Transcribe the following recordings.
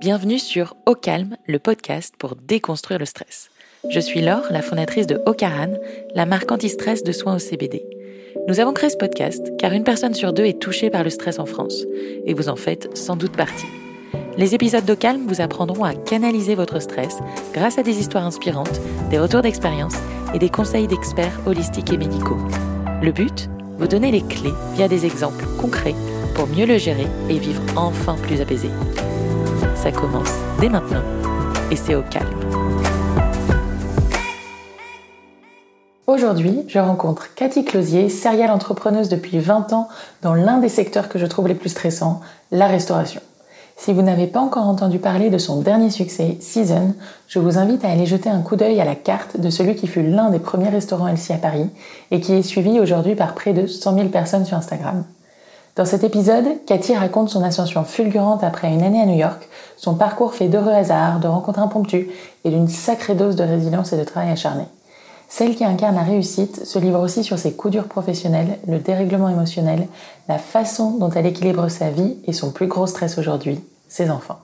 Bienvenue sur Au Calme, le podcast pour déconstruire le stress. Je suis Laure, la fondatrice de Ocaran, la marque anti-stress de soins au CBD. Nous avons créé ce podcast car une personne sur deux est touchée par le stress en France, et vous en faites sans doute partie. Les épisodes de Calme vous apprendront à canaliser votre stress grâce à des histoires inspirantes, des retours d'expérience et des conseils d'experts holistiques et médicaux. Le but? Vous donner les clés via des exemples concrets pour mieux le gérer et vivre enfin plus apaisé. Ça commence dès maintenant et c'est au calme. Aujourd'hui, je rencontre Cathy Closier, serial entrepreneuse depuis 20 ans dans l'un des secteurs que je trouve les plus stressants, la restauration. Si vous n'avez pas encore entendu parler de son dernier succès, Season, je vous invite à aller jeter un coup d'œil à la carte de celui qui fut l'un des premiers restaurants LC à Paris et qui est suivi aujourd'hui par près de 100 000 personnes sur Instagram. Dans cet épisode, Cathy raconte son ascension fulgurante après une année à New York, son parcours fait d'heureux hasards, de rencontres impromptues et d'une sacrée dose de résilience et de travail acharné. Celle qui incarne la réussite se livre aussi sur ses coups durs professionnels, le dérèglement émotionnel, la façon dont elle équilibre sa vie et son plus gros stress aujourd'hui, ses enfants.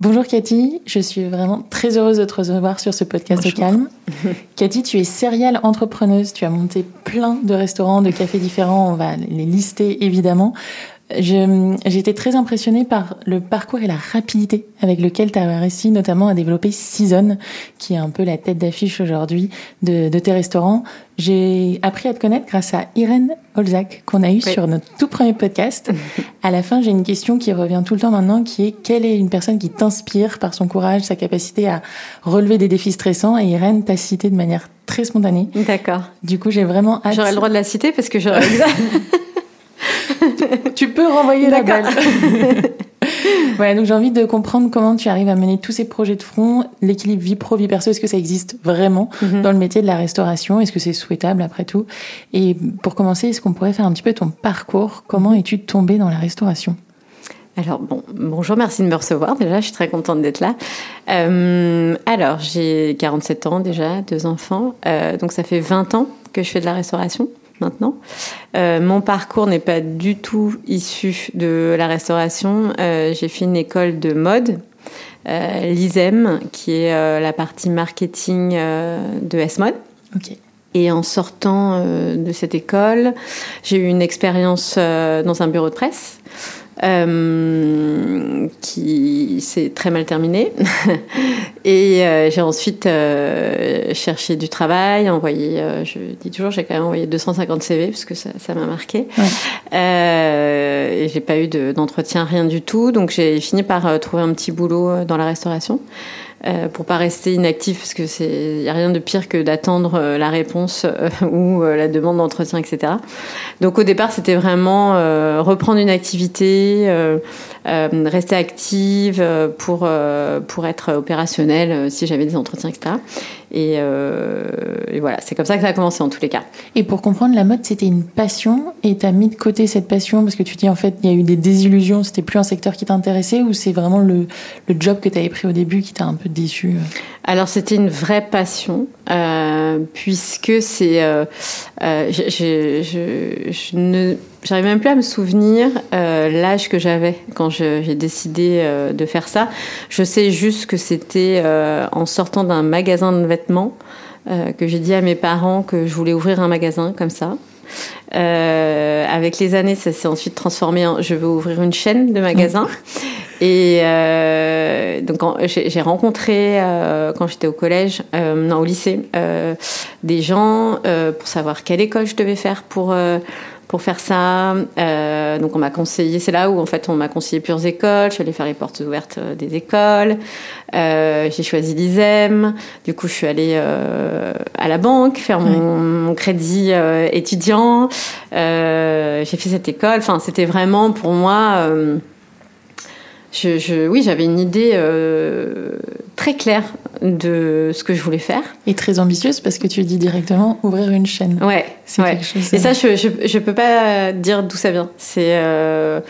Bonjour Cathy, je suis vraiment très heureuse de te recevoir sur ce podcast au calme. Cathy, tu es serial entrepreneuse, tu as monté plein de restaurants, de cafés différents, on va les lister évidemment. Été très impressionnée par le parcours et la rapidité avec lequel tu as réussi notamment à développer Season, qui est un peu la tête d'affiche aujourd'hui de, de, tes restaurants. J'ai appris à te connaître grâce à Irène Olzac, qu'on a eu sur notre tout premier podcast. à la fin, j'ai une question qui revient tout le temps maintenant, qui est quelle est une personne qui t'inspire par son courage, sa capacité à relever des défis stressants? Et Irène t'a cité de manière très spontanée. D'accord. Du coup, j'ai vraiment hâte. J'aurais le droit de la citer parce que j'aurais tu peux renvoyer la balle. ouais, donc j'ai envie de comprendre comment tu arrives à mener tous ces projets de front, l'équilibre vie pro vie perso, est-ce que ça existe vraiment mhm. dans le métier de la restauration? Est-ce que c'est souhaitable après tout? Et pour commencer, est-ce qu'on pourrait faire un petit peu ton parcours? Comment es-tu tombée dans la restauration? Alors, bon, bonjour, merci de me recevoir. Déjà, je suis très contente d'être là. Euh, alors, j'ai 47 ans déjà, deux enfants. Euh, donc, ça fait 20 ans que je fais de la restauration maintenant. Euh, mon parcours n'est pas du tout issu de la restauration. Euh, j'ai fait une école de mode, euh, l'ISEM, qui est euh, la partie marketing de S-Mode. Et en sortant de cette école, j'ai eu une expérience dans un bureau de presse euh, qui s'est très mal terminé. et euh, j'ai ensuite euh, cherché du travail, envoyé, je dis toujours, j'ai quand même envoyé 250 CV parce que ça, ça m'a marqué. et j'ai pas eu d'entretien, rien du tout. Donc j'ai fini par trouver un petit boulot dans la restauration. Euh, pour pas rester inactif parce que c'est y a rien de pire que d'attendre euh, la réponse euh, ou la demande d'entretien etc. Donc au départ c'était vraiment reprendre une activité, rester active pour pour être opérationnel si j'avais des entretiens etc. Et, et voilà c'est comme ça que ça a commencé en tous les cas. Et pour comprendre la mode c'était une passion et tu as mis de côté cette passion parce que tu dis en fait il y a eu des désillusions c'était plus un secteur qui t'intéressait ou c'est vraiment le, le job que tu avais pris au début qui t'a un peu déçu euh? Alors c'était une vraie passion, euh, puisque c'est... Euh, euh je, je, je, ne... J'arrive même plus à me souvenir euh, l'âge que j'avais quand j'ai décidé euh, de faire ça. Je sais juste que c'était en sortant d'un magasin de vêtements que j'ai dit à mes parents que je voulais ouvrir un magasin comme ça. Euh, avec les années, ça s'est ensuite transformé en je veux ouvrir une chaîne de magasins. Et euh, donc j'ai rencontré euh, quand j'étais au collège, euh, non au lycée, euh, des gens euh, pour savoir quelle école je devais faire pour pour faire ça. Euh, donc on m'a conseillé, c'est là où en fait on m'a conseillé plusieurs écoles. Je suis allée faire les portes ouvertes des écoles. Euh, j'ai choisi l'ISEM. Du coup, je suis allée euh, à la banque faire mon, mon crédit étudiant. j'ai fait cette école. Enfin, c'était vraiment pour moi je, je, oui, j'avais une idée euh, très claire de ce que je voulais faire. Et très ambitieuse parce que tu dis directement ouvrir une chaîne. Ouais, c'est ouais. chose. Et ça, je, je, je, peux pas dire d'où ça vient. C'est, euh,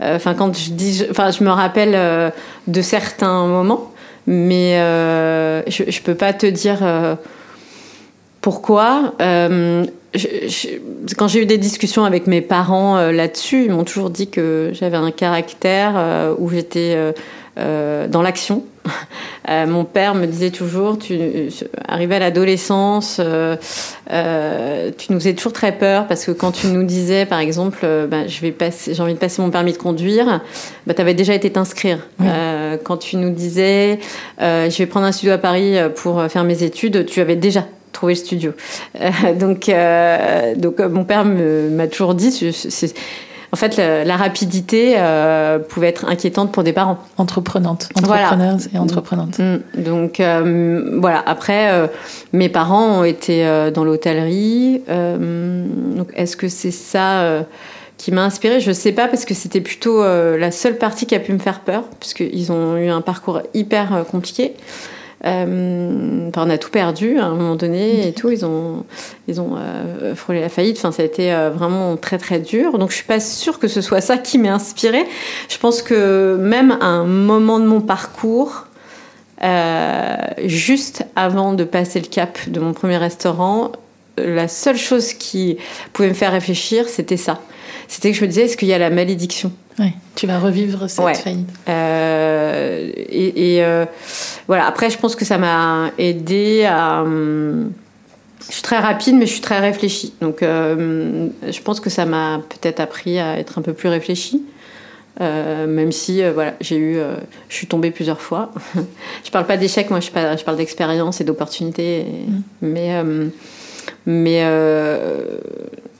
euh, enfin, quand je dis, enfin, je me rappelle euh, de certains moments, mais je, je peux pas te dire pourquoi. Je, je, quand j'ai eu des discussions avec mes parents euh, là-dessus, ils m'ont toujours dit que j'avais un caractère euh, où j'étais euh, dans l'action. mon père me disait toujours, tu arrivé à l'adolescence, tu nous faisais toujours très peur parce que quand tu nous disais, par exemple, bah, je vais passer, j'ai envie de passer mon permis de conduire, bah, tu avais déjà été t'inscrire. quand tu nous disais, je vais prendre un studio à Paris pour faire mes études, tu avais déjà trouver le studio. Euh, donc, euh, donc euh, mon père m'a toujours dit, en fait, la, rapidité pouvait être inquiétante pour des parents. Entreprenantes, entrepreneurs et entreprenantes. Mm. Donc voilà. Après, mes parents ont été dans l'hôtellerie. donc est-ce que c'est ça qui m'a inspirée? Je sais pas parce que c'était plutôt la seule partie qui a pu me faire peur, parce qu'ils ont eu un parcours hyper compliqué. Euh, on a tout perdu à un moment donné et tout. Ils ont, ils ont euh, frôlé la faillite. Enfin, ça a été euh, vraiment très très dur. Donc, je suis pas sûre que ce soit ça qui m'ait inspiré. Je pense que même à un moment de mon parcours, juste avant de passer le cap de mon premier restaurant, la seule chose qui pouvait me faire réfléchir, c'était ça. C'était que je me disais, est-ce qu'il y a la malédiction? Oui, tu vas revivre cette faillite. Euh, et, euh, voilà, après, je pense que ça m'a aidé à. Hum, je suis très rapide, mais je suis très réfléchie. Donc, euh, je pense que ça m'a peut-être appris à être un peu plus réfléchie. même si voilà, j'ai eu, je suis tombée plusieurs fois. je parle pas d'échec, moi je parle, je parle d'expérience et d'opportunité. Mm. Mais, mais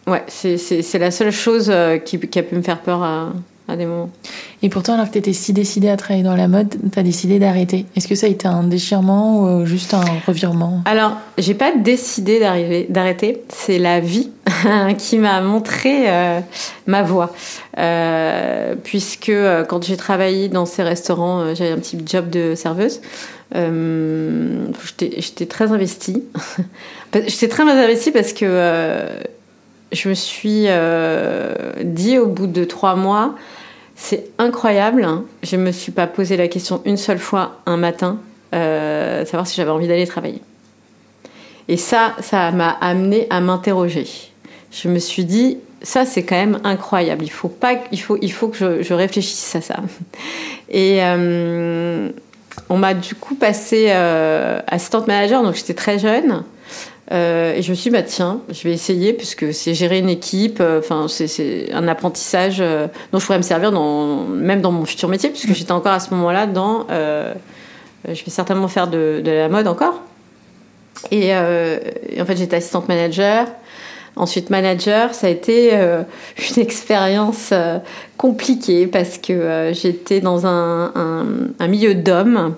ouais, c'est la seule chose qui, qui, a pu me faire peur à, des moments. Et pourtant, alors que tu étais si décidée à travailler dans la mode, tu as décidé d'arrêter. Est-ce que ça a été un déchirement ou juste un revirement? Alors, j'ai pas décidé d'arrêter. C'est la vie qui m'a montré euh, ma voie. Euh, puisque euh, quand j'ai travaillé dans ces restaurants, j'avais un petit job de serveuse. j'étais très investie. j'étais très investie parce que je me suis dit au bout de trois mois, c'est incroyable. Je ne me suis pas posé la question une seule fois un matin, euh, savoir si j'avais envie d'aller travailler. Et ça, ça m'a amené à m'interroger. Je me suis dit, ça c'est quand même incroyable. Il faut pas, il faut, il faut que je, réfléchisse à ça. Et euh, on m'a du coup passé euh, assistante manager, donc j'étais très jeune. Euh, et je me suis dit, bah, tiens, je vais essayer, puisque c'est gérer une équipe, euh, c'est un apprentissage euh, dont je pourrais me servir même dans mon futur métier, puisque j'étais encore à ce moment-là dans. je vais certainement faire de, la mode encore. Et, en fait, j'étais assistante manager. Ensuite, manager, ça a été une expérience compliquée parce que j'étais dans un milieu d'hommes.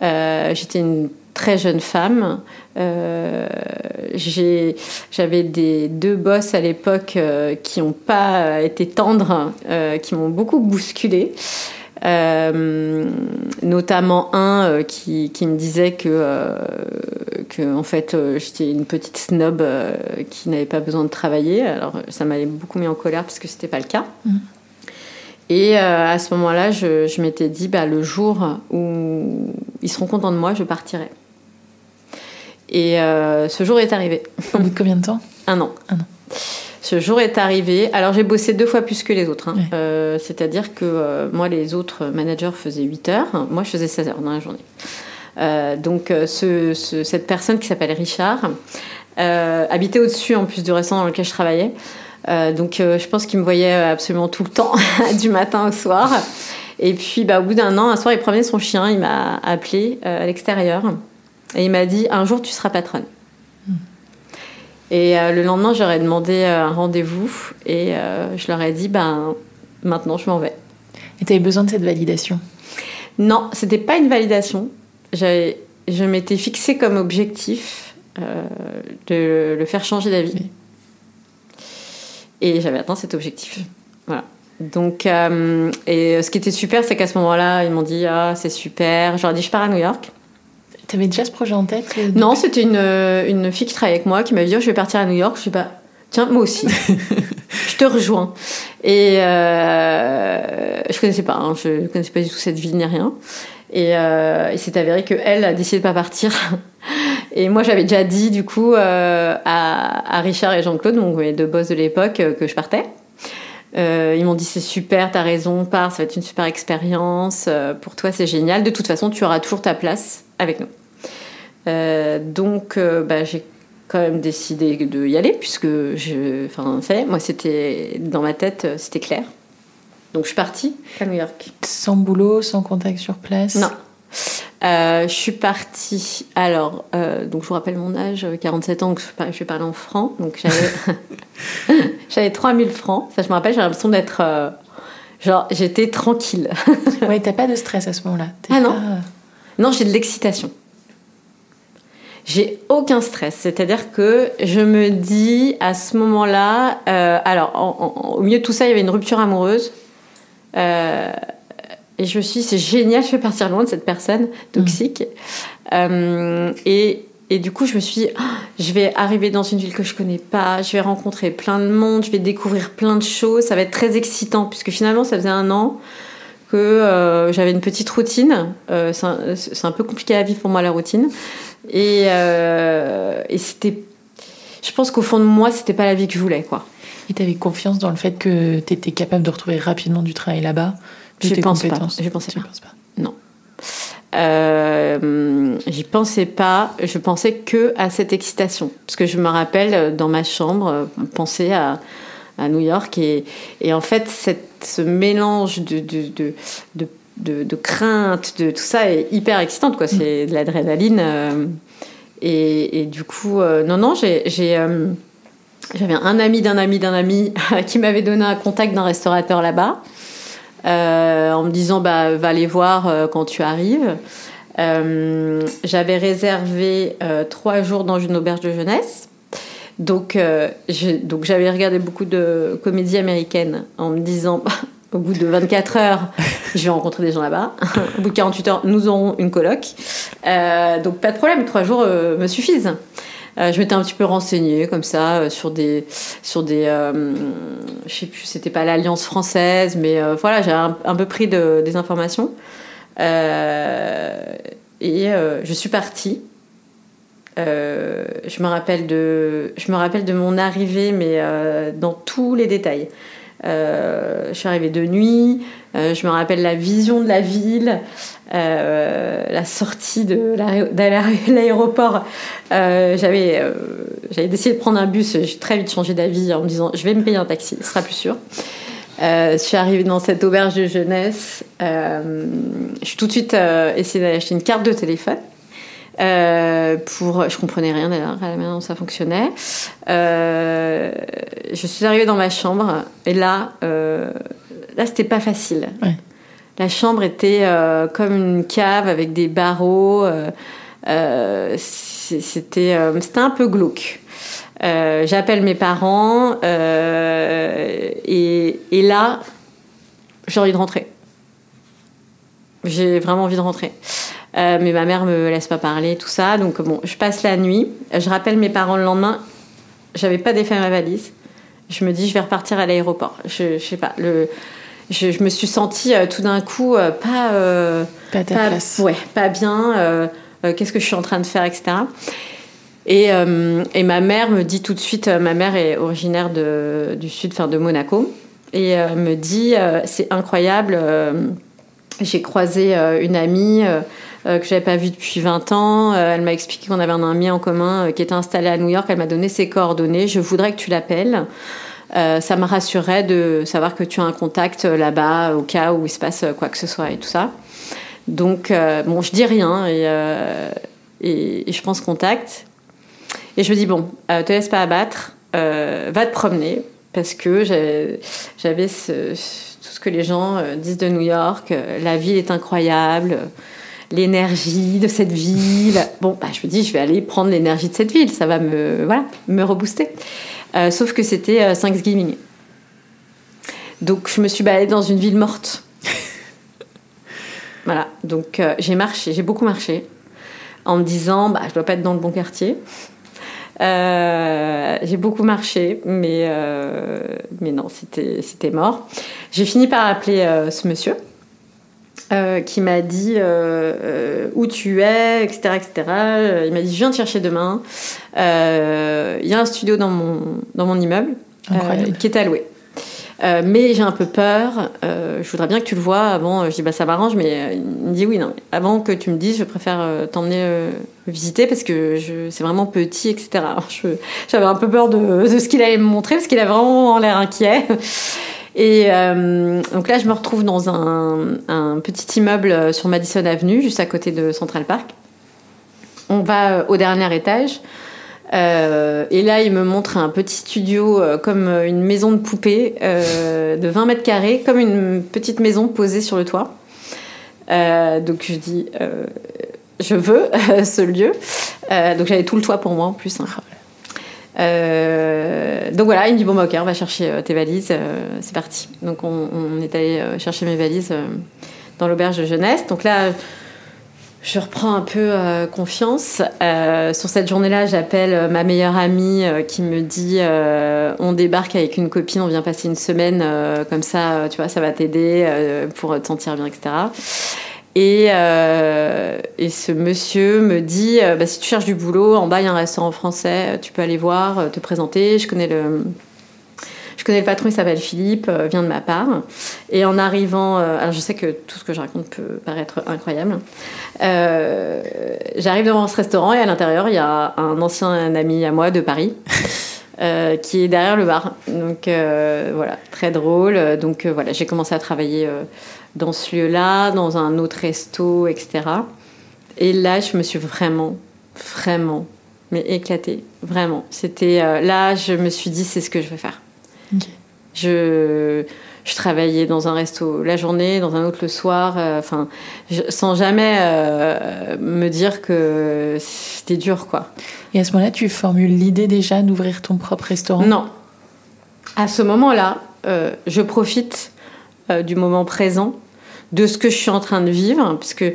j'étais une très jeune femme. Euh, j'avais des deux boss à l'époque euh, qui n'ont pas été tendres, euh, qui m'ont beaucoup bousculé. notamment un qui, qui, me disait que, que en fait j'étais une petite snob qui n'avait pas besoin de travailler. Alors ça m'avait beaucoup mis en colère parce que c'était pas le cas. Mmh. Et à ce moment-là, je, je m'étais dit, bah, le jour où ils seront contents de moi, je partirai. Et euh, ce jour est arrivé. Au bout de combien de temps? Un an. Un an. Ce jour est arrivé. Alors j'ai bossé deux fois plus que les autres. Hein. Euh, c'est-à-dire que euh, moi, les autres managers faisaient 8 heures. Moi, je faisais 16 heures dans la journée. donc ce, cette personne qui s'appelle Richard habitait au-dessus en plus du restaurant dans lequel je travaillais. donc je pense qu'il me voyait absolument tout le temps, du matin au soir. Et puis bah, au bout d'un an, un soir, il promenait son chien. Il m'a appelé à l'extérieur. Et il m'a dit un jour tu seras patronne. Hmm. Et euh, le lendemain, j'aurais demandé euh, un rendez-vous et euh, je leur ai dit ben maintenant je m'en vais. Et tu avais besoin de cette validation? Non, c'était pas une validation. Je m'étais fixé comme objectif de le faire changer d'avis. Et j'avais atteint cet objectif. Voilà. Donc, et ce qui était super, c'est qu'à ce moment-là, ils m'ont dit Ah, c'est super. J'aurais dit Je pars à New York. T'avais déjà ce projet en tête euh, Non, c'était une, euh, une, fille qui travaillait avec moi qui m'a dit oh, Je vais partir à New York. Je sais pas, tiens, moi aussi. je te rejoins. Et euh, je connaissais pas, hein, je connaissais pas du tout cette ville ni rien. Et euh, il s'est avéré qu'elle a décidé de pas partir. Et moi, j'avais déjà dit, du coup, à, à, Richard et Jean-Claude, donc mes deux boss de l'époque, que je partais. ils m'ont dit c'est super, t'as raison, pars, ça va être une super expérience. pour toi, c'est génial. De toute façon, tu auras toujours ta place avec nous. donc, bah, j'ai quand même décidé de y aller puisque je, enfin, ça moi, c'était dans ma tête, c'était clair. Donc, je suis partie à New York. Sans boulot, sans contact sur place? Non, euh, je suis partie. Alors, euh, donc je vous rappelle mon âge, 47 ans, je, vais parler en francs. Donc j'avais, j'avais 3000 francs. Ça, je me rappelle, j'ai l'impression d'être. Euh, genre, j'étais tranquille. ouais, t'as pas de stress à ce moment-là. Ah non Non, j'ai de l'excitation. J'ai aucun stress. C'est-à-dire que je me dis à ce moment-là. alors, au milieu de tout ça, il y avait une rupture amoureuse. Euh, et je me suis dit, c'est génial, je vais partir loin de cette personne toxique. Euh, et, du coup, je me suis dit, ah, je vais arriver dans une ville que je connais pas, je vais rencontrer plein de monde, je vais découvrir plein de choses, ça va être très excitant, puisque finalement, ça faisait un an que euh, j'avais une petite routine. Euh, c'est un, peu compliqué à vivre pour moi, la routine. Et, et c'était. Je pense qu'au fond de moi, c'était pas la vie que je voulais, quoi. Et tu avais confiance dans le fait que tu étais capable de retrouver rapidement du travail là-bas je pense pas. Je pensais pas. pas. Non. Euh, j'y pensais pas. Je pensais que à cette excitation, parce que je me rappelle euh, dans ma chambre euh, penser à, à New York et, et en fait cette, ce mélange de de, de, de, de, crainte, de tout ça est hyper excitante quoi. C'est de l'adrénaline et, et, du coup non non j'ai j'avais un ami d'un ami d'un ami qui m'avait donné un contact d'un restaurateur là-bas. Euh, en me disant bah, va les voir euh, quand tu arrives. Euh, j'avais réservé trois jours dans une auberge de jeunesse. Donc, donc j'avais regardé beaucoup de comédies américaines en me disant, bah, au bout de 24 heures, je vais rencontrer des gens là-bas. au bout de 48 heures, nous aurons une coloc. donc pas de problème, trois jours me suffisent. Euh, je m'étais un petit peu renseignée comme ça euh, sur des, sur des, euh, je sais plus, c'était pas l'Alliance française, mais voilà, j'ai un, peu pris de, des informations et je suis partie. Je me rappelle de, je me rappelle de mon arrivée, mais dans tous les détails. je suis arrivée de nuit. je me rappelle la vision de la ville. Euh, la sortie de l'aéroport, euh, j'avais euh, décidé de prendre un bus. J'ai très vite changé d'avis en me disant je vais me payer un taxi, ce sera plus sûr. je suis arrivée dans cette auberge de jeunesse. je suis tout de suite essayé d'acheter une carte de téléphone. Pour, je comprenais rien d'ailleurs à la manière dont ça fonctionnait. je suis arrivée dans ma chambre et là, là c'était pas facile. Ouais. La chambre était euh, comme une cave avec des barreaux. Euh, euh, c'était un peu glauque. J'appelle mes parents et, et, là, j'ai envie de rentrer. J'ai vraiment envie de rentrer. Mais ma mère me laisse pas parler, tout ça. Donc bon, je passe la nuit. Je rappelle mes parents le lendemain. J'avais pas défait ma valise. Je me dis, je vais repartir à l'aéroport. Je, je sais pas. Le, je, me suis sentie euh, tout d'un coup euh, pas, euh, pas, place. Ouais, pas bien. Qu'est-ce que je suis en train de faire, etc. Et, et, ma mère me dit tout de suite, ma mère est originaire de, du sud, enfin de Monaco, et me dit c'est incroyable. J'ai croisé une amie que j'avais pas vue depuis 20 ans. elle m'a expliqué qu'on avait un ami en commun qui était installé à New York. Elle m'a donné ses coordonnées. Je voudrais que tu l'appelles. Euh, ça me rassurait de savoir que tu as un contact là-bas au cas où il se passe quoi que ce soit et tout ça. Donc, euh, bon, je dis rien et, euh, et, je pense contact. Et je me dis, bon, te laisse pas abattre, va te promener, parce que j'avais tout ce que les gens disent de New York, la ville est incroyable, l'énergie de cette ville. Bon, bah, je me dis, je vais aller prendre l'énergie de cette ville, ça va me, voilà, me rebooster. Euh, sauf que c'était euh, Thanksgiving. Donc je me suis baladée dans une ville morte. voilà, donc euh, j'ai marché, j'ai beaucoup marché en me disant, bah, je dois pas être dans le bon quartier. j'ai beaucoup marché, mais, mais non, c'était mort. J'ai fini par appeler ce monsieur qui m'a dit où tu es, etc. etc. Il m'a dit, je viens te chercher demain. Il y a un studio dans mon, dans mon immeuble qui est alloué. mais j'ai un peu peur. je voudrais bien que tu le vois avant. Je dis bah ça m'arrange, mais il me dit oui non. Avant que tu me dises, je préfère t'emmener visiter parce que c'est vraiment petit, etc. J'avais un peu peur de, de ce qu'il allait me montrer parce qu'il a vraiment l'air inquiet. Et euh, donc là, je me retrouve dans un, petit immeuble sur Madison Avenue, juste à côté de Central Park. On va euh, au dernier étage. Euh, et là, il me montre un petit studio euh, comme une maison de poupée euh, de 20 mètres carrés, comme une petite maison posée sur le toit. donc je dis, je veux ce lieu. donc j'avais tout le toit pour moi en plus. Hein. Euh, donc voilà, il me dit bon ok, on va chercher euh, tes valises, euh, c'est parti. Donc on, on est allé chercher mes valises dans l'auberge de jeunesse. Donc là, je reprends un peu confiance. sur cette journée-là, j'appelle ma meilleure amie qui me dit on débarque avec une copine, on vient passer une semaine comme ça, tu vois, ça va t'aider pour te sentir bien, etc. Et, euh, et, ce monsieur me dit euh, bah, si tu cherches du boulot, en bas il y a un restaurant français, tu peux aller voir, euh, te présenter. Je connais le, je connais le patron, il s'appelle Philippe, vient de ma part. Et en arrivant, alors je sais que tout ce que je raconte peut paraître incroyable. J'arrive devant ce restaurant et à l'intérieur il y a un ancien ami à moi de Paris. qui est derrière le bar. Donc voilà, très drôle. Donc voilà, j'ai commencé à travailler dans ce lieu-là, dans un autre resto, etc. Et là, je me suis vraiment, vraiment, mais éclatée, vraiment. C'était euh, là, je me suis dit, c'est ce que je veux faire. Je, je travaillais dans un resto la journée, dans un autre le soir, euh, enfin, sans jamais euh, me dire que c'était dur, quoi. Et à ce moment-là, tu formules l'idée déjà d'ouvrir ton propre restaurant? Non. À ce moment-là, je profite du moment présent de ce que je suis en train de vivre, parce que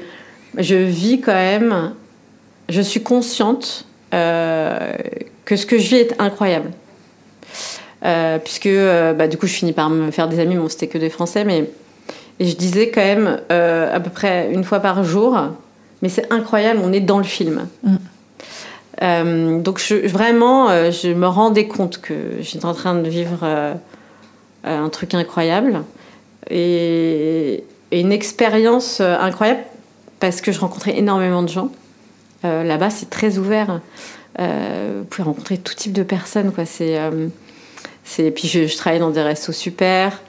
je vis quand même, je suis consciente euh, que ce que je vis est incroyable. Euh, puisque euh, bah, du coup je finis par me faire des amis, bon c'était que des Français, mais et je disais quand même à peu près une fois par jour, mais c'est incroyable, on est dans le film. Mm. donc je, vraiment, je me rendais compte que j'étais en train de vivre un truc incroyable. Et une expérience euh, incroyable parce que je rencontrais énormément de gens. Euh, là-bas, c'est très ouvert. Euh, vous pouvez rencontrer tout type de personnes. Quoi. C'est, c'est... Puis je, je travaillais dans des restos super.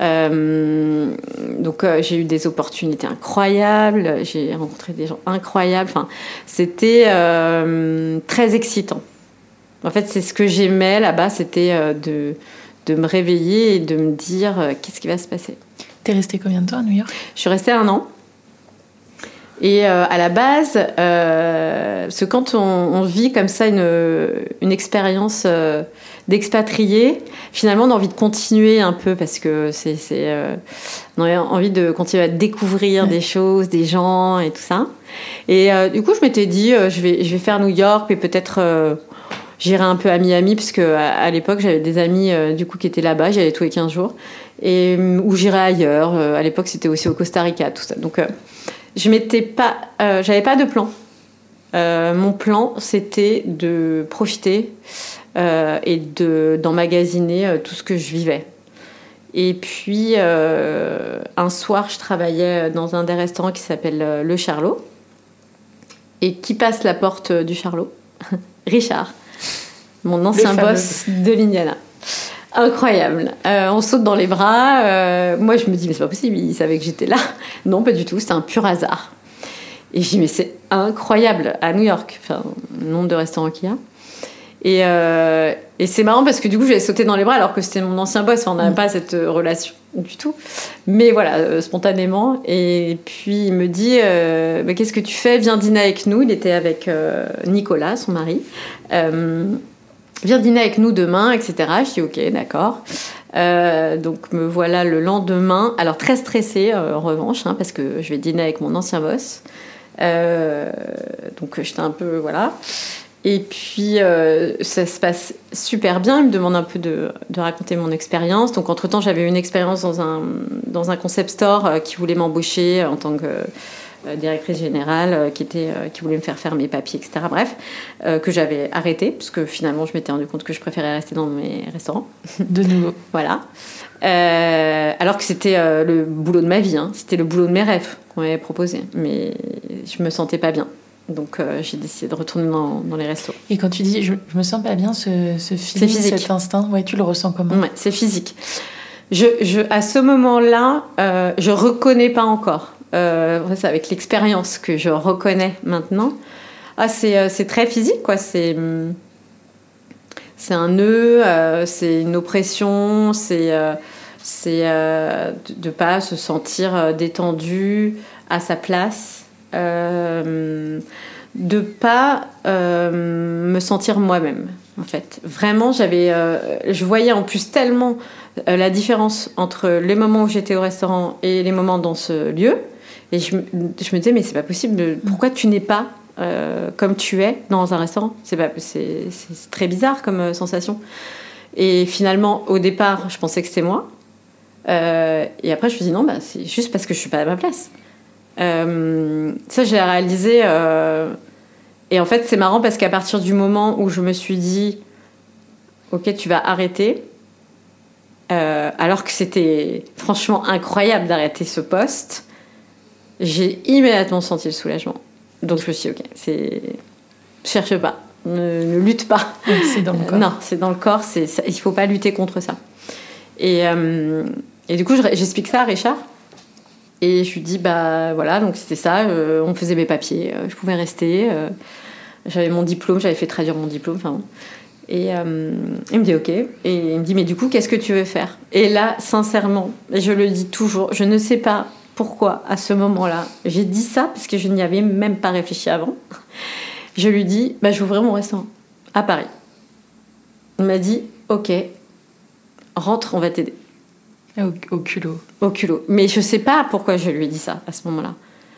donc j'ai eu des opportunités incroyables, j'ai rencontré des gens incroyables. Enfin, c'était très excitant. En fait, c'est ce que j'aimais là-bas, c'était de, de me réveiller et de me dire qu'est-ce qui va se passer. T'es resté combien de temps à New York? Je suis restée un an. Et euh, à la base, euh, parce que quand on, vit comme ça une, une expérience euh, d'expatrié, finalement on a envie de continuer un peu parce que c'est, on a envie de continuer à découvrir des choses, des gens et tout ça. Et du coup, je m'étais dit, je vais, je vais faire New York, et peut-être j'irai un peu à Miami, puisque à, à l'époque j'avais des amis du coup qui étaient là-bas, j'y allais tous les 15 jours et euh, où j'irais ailleurs. Euh, à l'époque, c'était aussi au Costa Rica, tout ça. Donc, euh, je m'étais pas, j'avais pas de plan. mon plan, c'était de profiter et de d'emmagasiner tout ce que je vivais. Et puis, un soir, je travaillais dans un des restaurants qui s'appelle Le Charlot. Et qui passe la porte du Charlot? Richard, mon ancien boss de l'Indiana. Incroyable. Euh, on saute dans les bras. Euh, moi, je me dis, mais c'est pas possible, il savait que j'étais là. Non, pas du tout, c'était un pur hasard. Et je dis, mais c'est incroyable à New York, enfin, le nombre de restaurants qu'il y a. Et, euh, et c'est marrant parce que du coup, j'avais sauté dans les bras alors que c'était mon ancien boss. on n'avait mm. pas cette relation du tout. Mais voilà, spontanément. Et puis, il me dit bah, Qu'est-ce que tu fais? Viens dîner avec nous. Il était avec Nicolas, son mari viens dîner avec nous demain, etc. Je dis ok, d'accord. Euh, donc me voilà le lendemain, alors très stressée euh, en revanche, hein, parce que je vais dîner avec mon ancien boss. Euh, donc j'étais un peu voilà. Et puis ça se passe super bien. Il me demande un peu de, raconter mon expérience. Donc entre temps j'avais une expérience dans un dans un concept store qui voulait m'embaucher en tant que directrice générale qui, était, qui voulait me faire faire mes papiers, etc. Bref, que j'avais arrêté, parce que finalement, je m'étais rendu compte que je préférais rester dans mes restaurants. De nouveau. voilà. alors que c'était le boulot de ma vie, hein. c'était le boulot de mes rêves qu'on m'avait proposé. Mais je me sentais pas bien. Donc j'ai décidé de retourner dans, les restos. Et quand tu dis je, je me sens pas bien, ce, ce feeling, cet instinct, ouais, tu le ressens comment? Ouais, c'est physique je, à ce moment-là, euh, je reconnais pas encore. Euh, avec l'expérience que je reconnais maintenant. Ah, c'est, euh, très physique, quoi. C'est, c'est un nœud, euh, c'est une oppression, c'est, c'est de ne pas se sentir détendu, à sa place, de ne pas me sentir moi-même, en fait. Vraiment, j'avais, je voyais en plus tellement euh, la différence entre les moments où j'étais au restaurant et les moments dans ce lieu. Et je, me disais, mais c'est pas possible, pourquoi tu n'es pas euh, comme tu es dans un restaurant? C'est très bizarre comme euh, sensation. Et finalement, au départ, je pensais que c'était moi. et après, je me suis dit, non, bah, c'est juste parce que je suis pas à ma place. ça, j'ai réalisé. et en fait, c'est marrant parce qu'à partir du moment où je me suis dit, ok, tu vas arrêter, euh, alors que c'était franchement incroyable d'arrêter ce poste, j'ai immédiatement senti le soulagement. Donc je me suis dit, ok, c'est. Cherche pas, ne, lutte pas. C'est dans le corps. non, c'est dans le corps, c'est, il faut pas lutter contre ça. Et, euh, et du coup, j'explique ça à Richard. Et je lui dis, bah voilà, donc c'était ça, euh, on faisait mes papiers, je pouvais rester. j'avais mon diplôme, j'avais fait traduire mon diplôme. Enfin, et euh, il me dit ok. Et il me dit mais du coup qu'est-ce que tu veux faire? Et là sincèrement, je le dis toujours, je ne sais pas pourquoi à ce moment-là j'ai dit ça parce que je n'y avais même pas réfléchi avant. Je lui dis bah je ouvrir mon restaurant à Paris. Il m'a dit ok, rentre, on va t'aider. Au, au, culot. Au culot. Mais je sais pas pourquoi je lui ai dit ça à ce moment-là.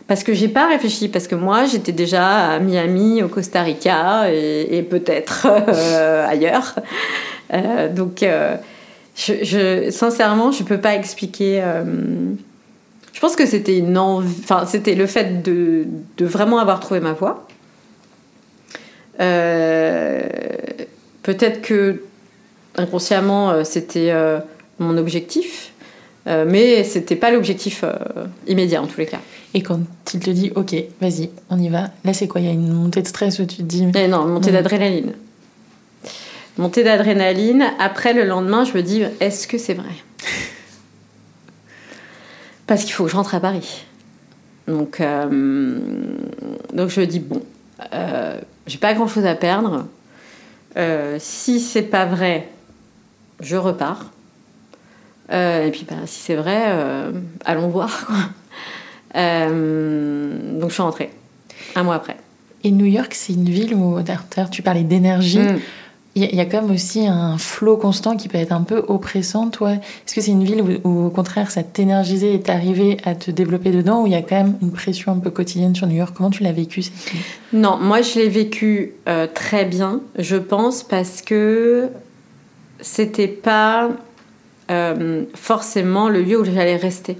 Parce que j'ai pas réfléchi, parce que moi j'étais déjà à Miami, au Costa Rica et, peut-être euh, ailleurs. Euh, donc, euh, je, sincèrement, je peux pas expliquer. Je pense que c'était une enfin, c'était le fait de, de, vraiment avoir trouvé ma voie. peut-être que inconsciemment c'était mon objectif, mais c'était pas l'objectif immédiat en tous les cas. Et quand il te dit, ok, vas-y, on y va, là c'est quoi? Il y a une montée de stress où tu te dis. Eh non, montée d'adrénaline. Montée d'adrénaline. Après, le lendemain, je me dis, est-ce que c'est vrai? Parce qu'il faut que je rentre à Paris. Donc, euh, donc je me dis, bon, euh, j'ai pas grand chose à perdre. Euh, si c'est pas vrai, je repars. et puis, bah, si c'est vrai, allons voir. Quoi. Donc je suis rentrée un mois après. Et New York, c'est une ville où, tu parlais d'énergie. Mm. Il y, a comme aussi un flot constant qui peut être un peu oppressant, toi. Est-ce que c'est une ville où, au contraire, ça t'énergisait et t'arrivais à te développer dedans, ou il y a quand même une pression un peu quotidienne sur New York? Comment tu l'as vécu Non, moi je l'ai vécu euh, très bien, je pense, parce que c'était pas euh, forcément le lieu où j'allais rester.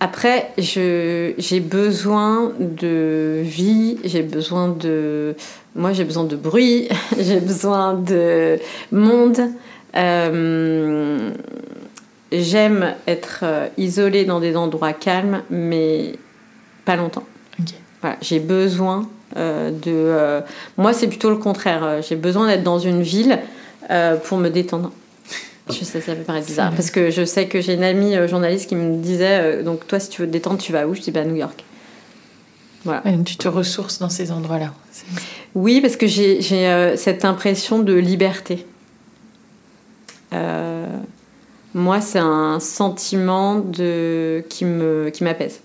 Après, j'ai besoin de vie, j'ai besoin de. Moi, j'ai besoin de bruit, j'ai besoin de monde. Euh, j'aime être euh, isolée dans des endroits calmes, mais pas longtemps. Voilà, j'ai besoin euh, de. moi, c'est plutôt le contraire. J'ai besoin d'être dans une ville pour me détendre. Je sais, ça peut paraître bizarre. Parce que je sais que j'ai une amie euh, journaliste qui me disait euh, Donc, toi, si tu veux te détendre, tu vas où? Je dis Bah, New York. Voilà. tu te ressources dans ces endroits-là. Oui, parce que j'ai euh, cette impression de liberté. moi, c'est un sentiment de... qui m'apaise.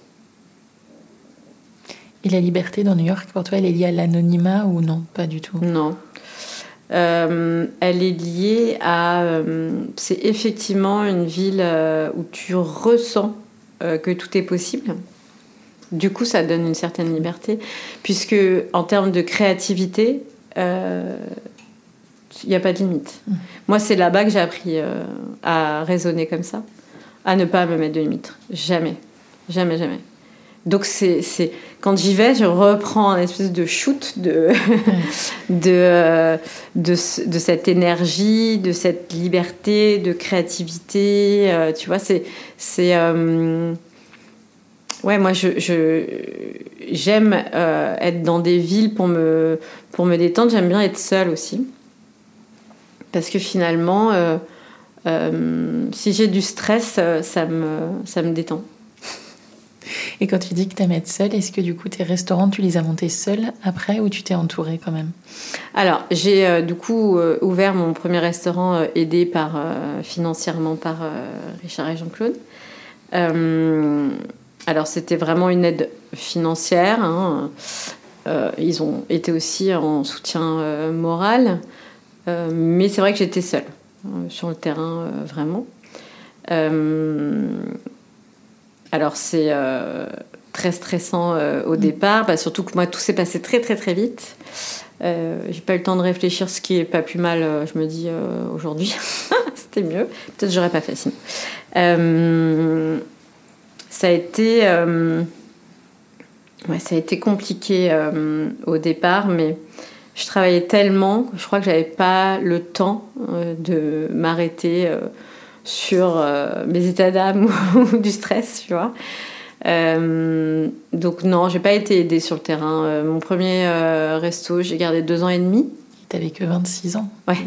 Qui Et la liberté dans New York, pour toi, elle est liée à l'anonymat ou non? Pas du tout. Non. Euh, elle est liée à. Euh, c'est effectivement une ville euh, où tu ressens que tout est possible. Du coup, ça donne une certaine liberté, puisque en termes de créativité, il n'y a pas de limite. Mmh. Moi, c'est là-bas que j'ai appris à raisonner comme ça, à ne pas me mettre de limites. Jamais. Jamais, jamais. Donc c'est, quand j'y vais, je reprends un espèce de shoot de, de, de, de, cette énergie, de cette liberté, de créativité. Euh, tu vois, c'est. c'est euh, ouais, moi, je, je, j'aime euh, être dans des villes pour me, pour me détendre. J'aime bien être seule aussi. Parce que finalement, si j'ai du stress, ça me, ça me détend. Et quand tu dis que tu aimes être seule, est-ce que du coup tes restaurants, tu les as montés seule après ou tu t'es entourée quand même? Alors, j'ai euh, du coup euh, ouvert mon premier restaurant euh, aidé par, financièrement par Richard et Jean-Claude. alors, c'était vraiment une aide financière. Hein. ils ont été aussi en soutien moral. mais c'est vrai que j'étais seule sur le terrain, vraiment. Alors c'est euh, très stressant euh, au mm. départ, bah, surtout que moi tout s'est passé très très très vite. Euh, j'ai pas eu le temps de réfléchir, ce qui est pas plus mal, je me dis aujourd'hui. C'était mieux. Peut-être j'aurais pas fait sinon. ça a été, ouais, ça a été compliqué au départ, mais je travaillais tellement que je crois que j'avais pas le temps de m'arrêter sur euh, mes états d'âme ou du stress, tu vois. Euh, donc non, j'ai pas été aidée sur le terrain. Euh, mon premier resto, j'ai gardé deux ans et demi. T'avais que 26 ans. Ouais.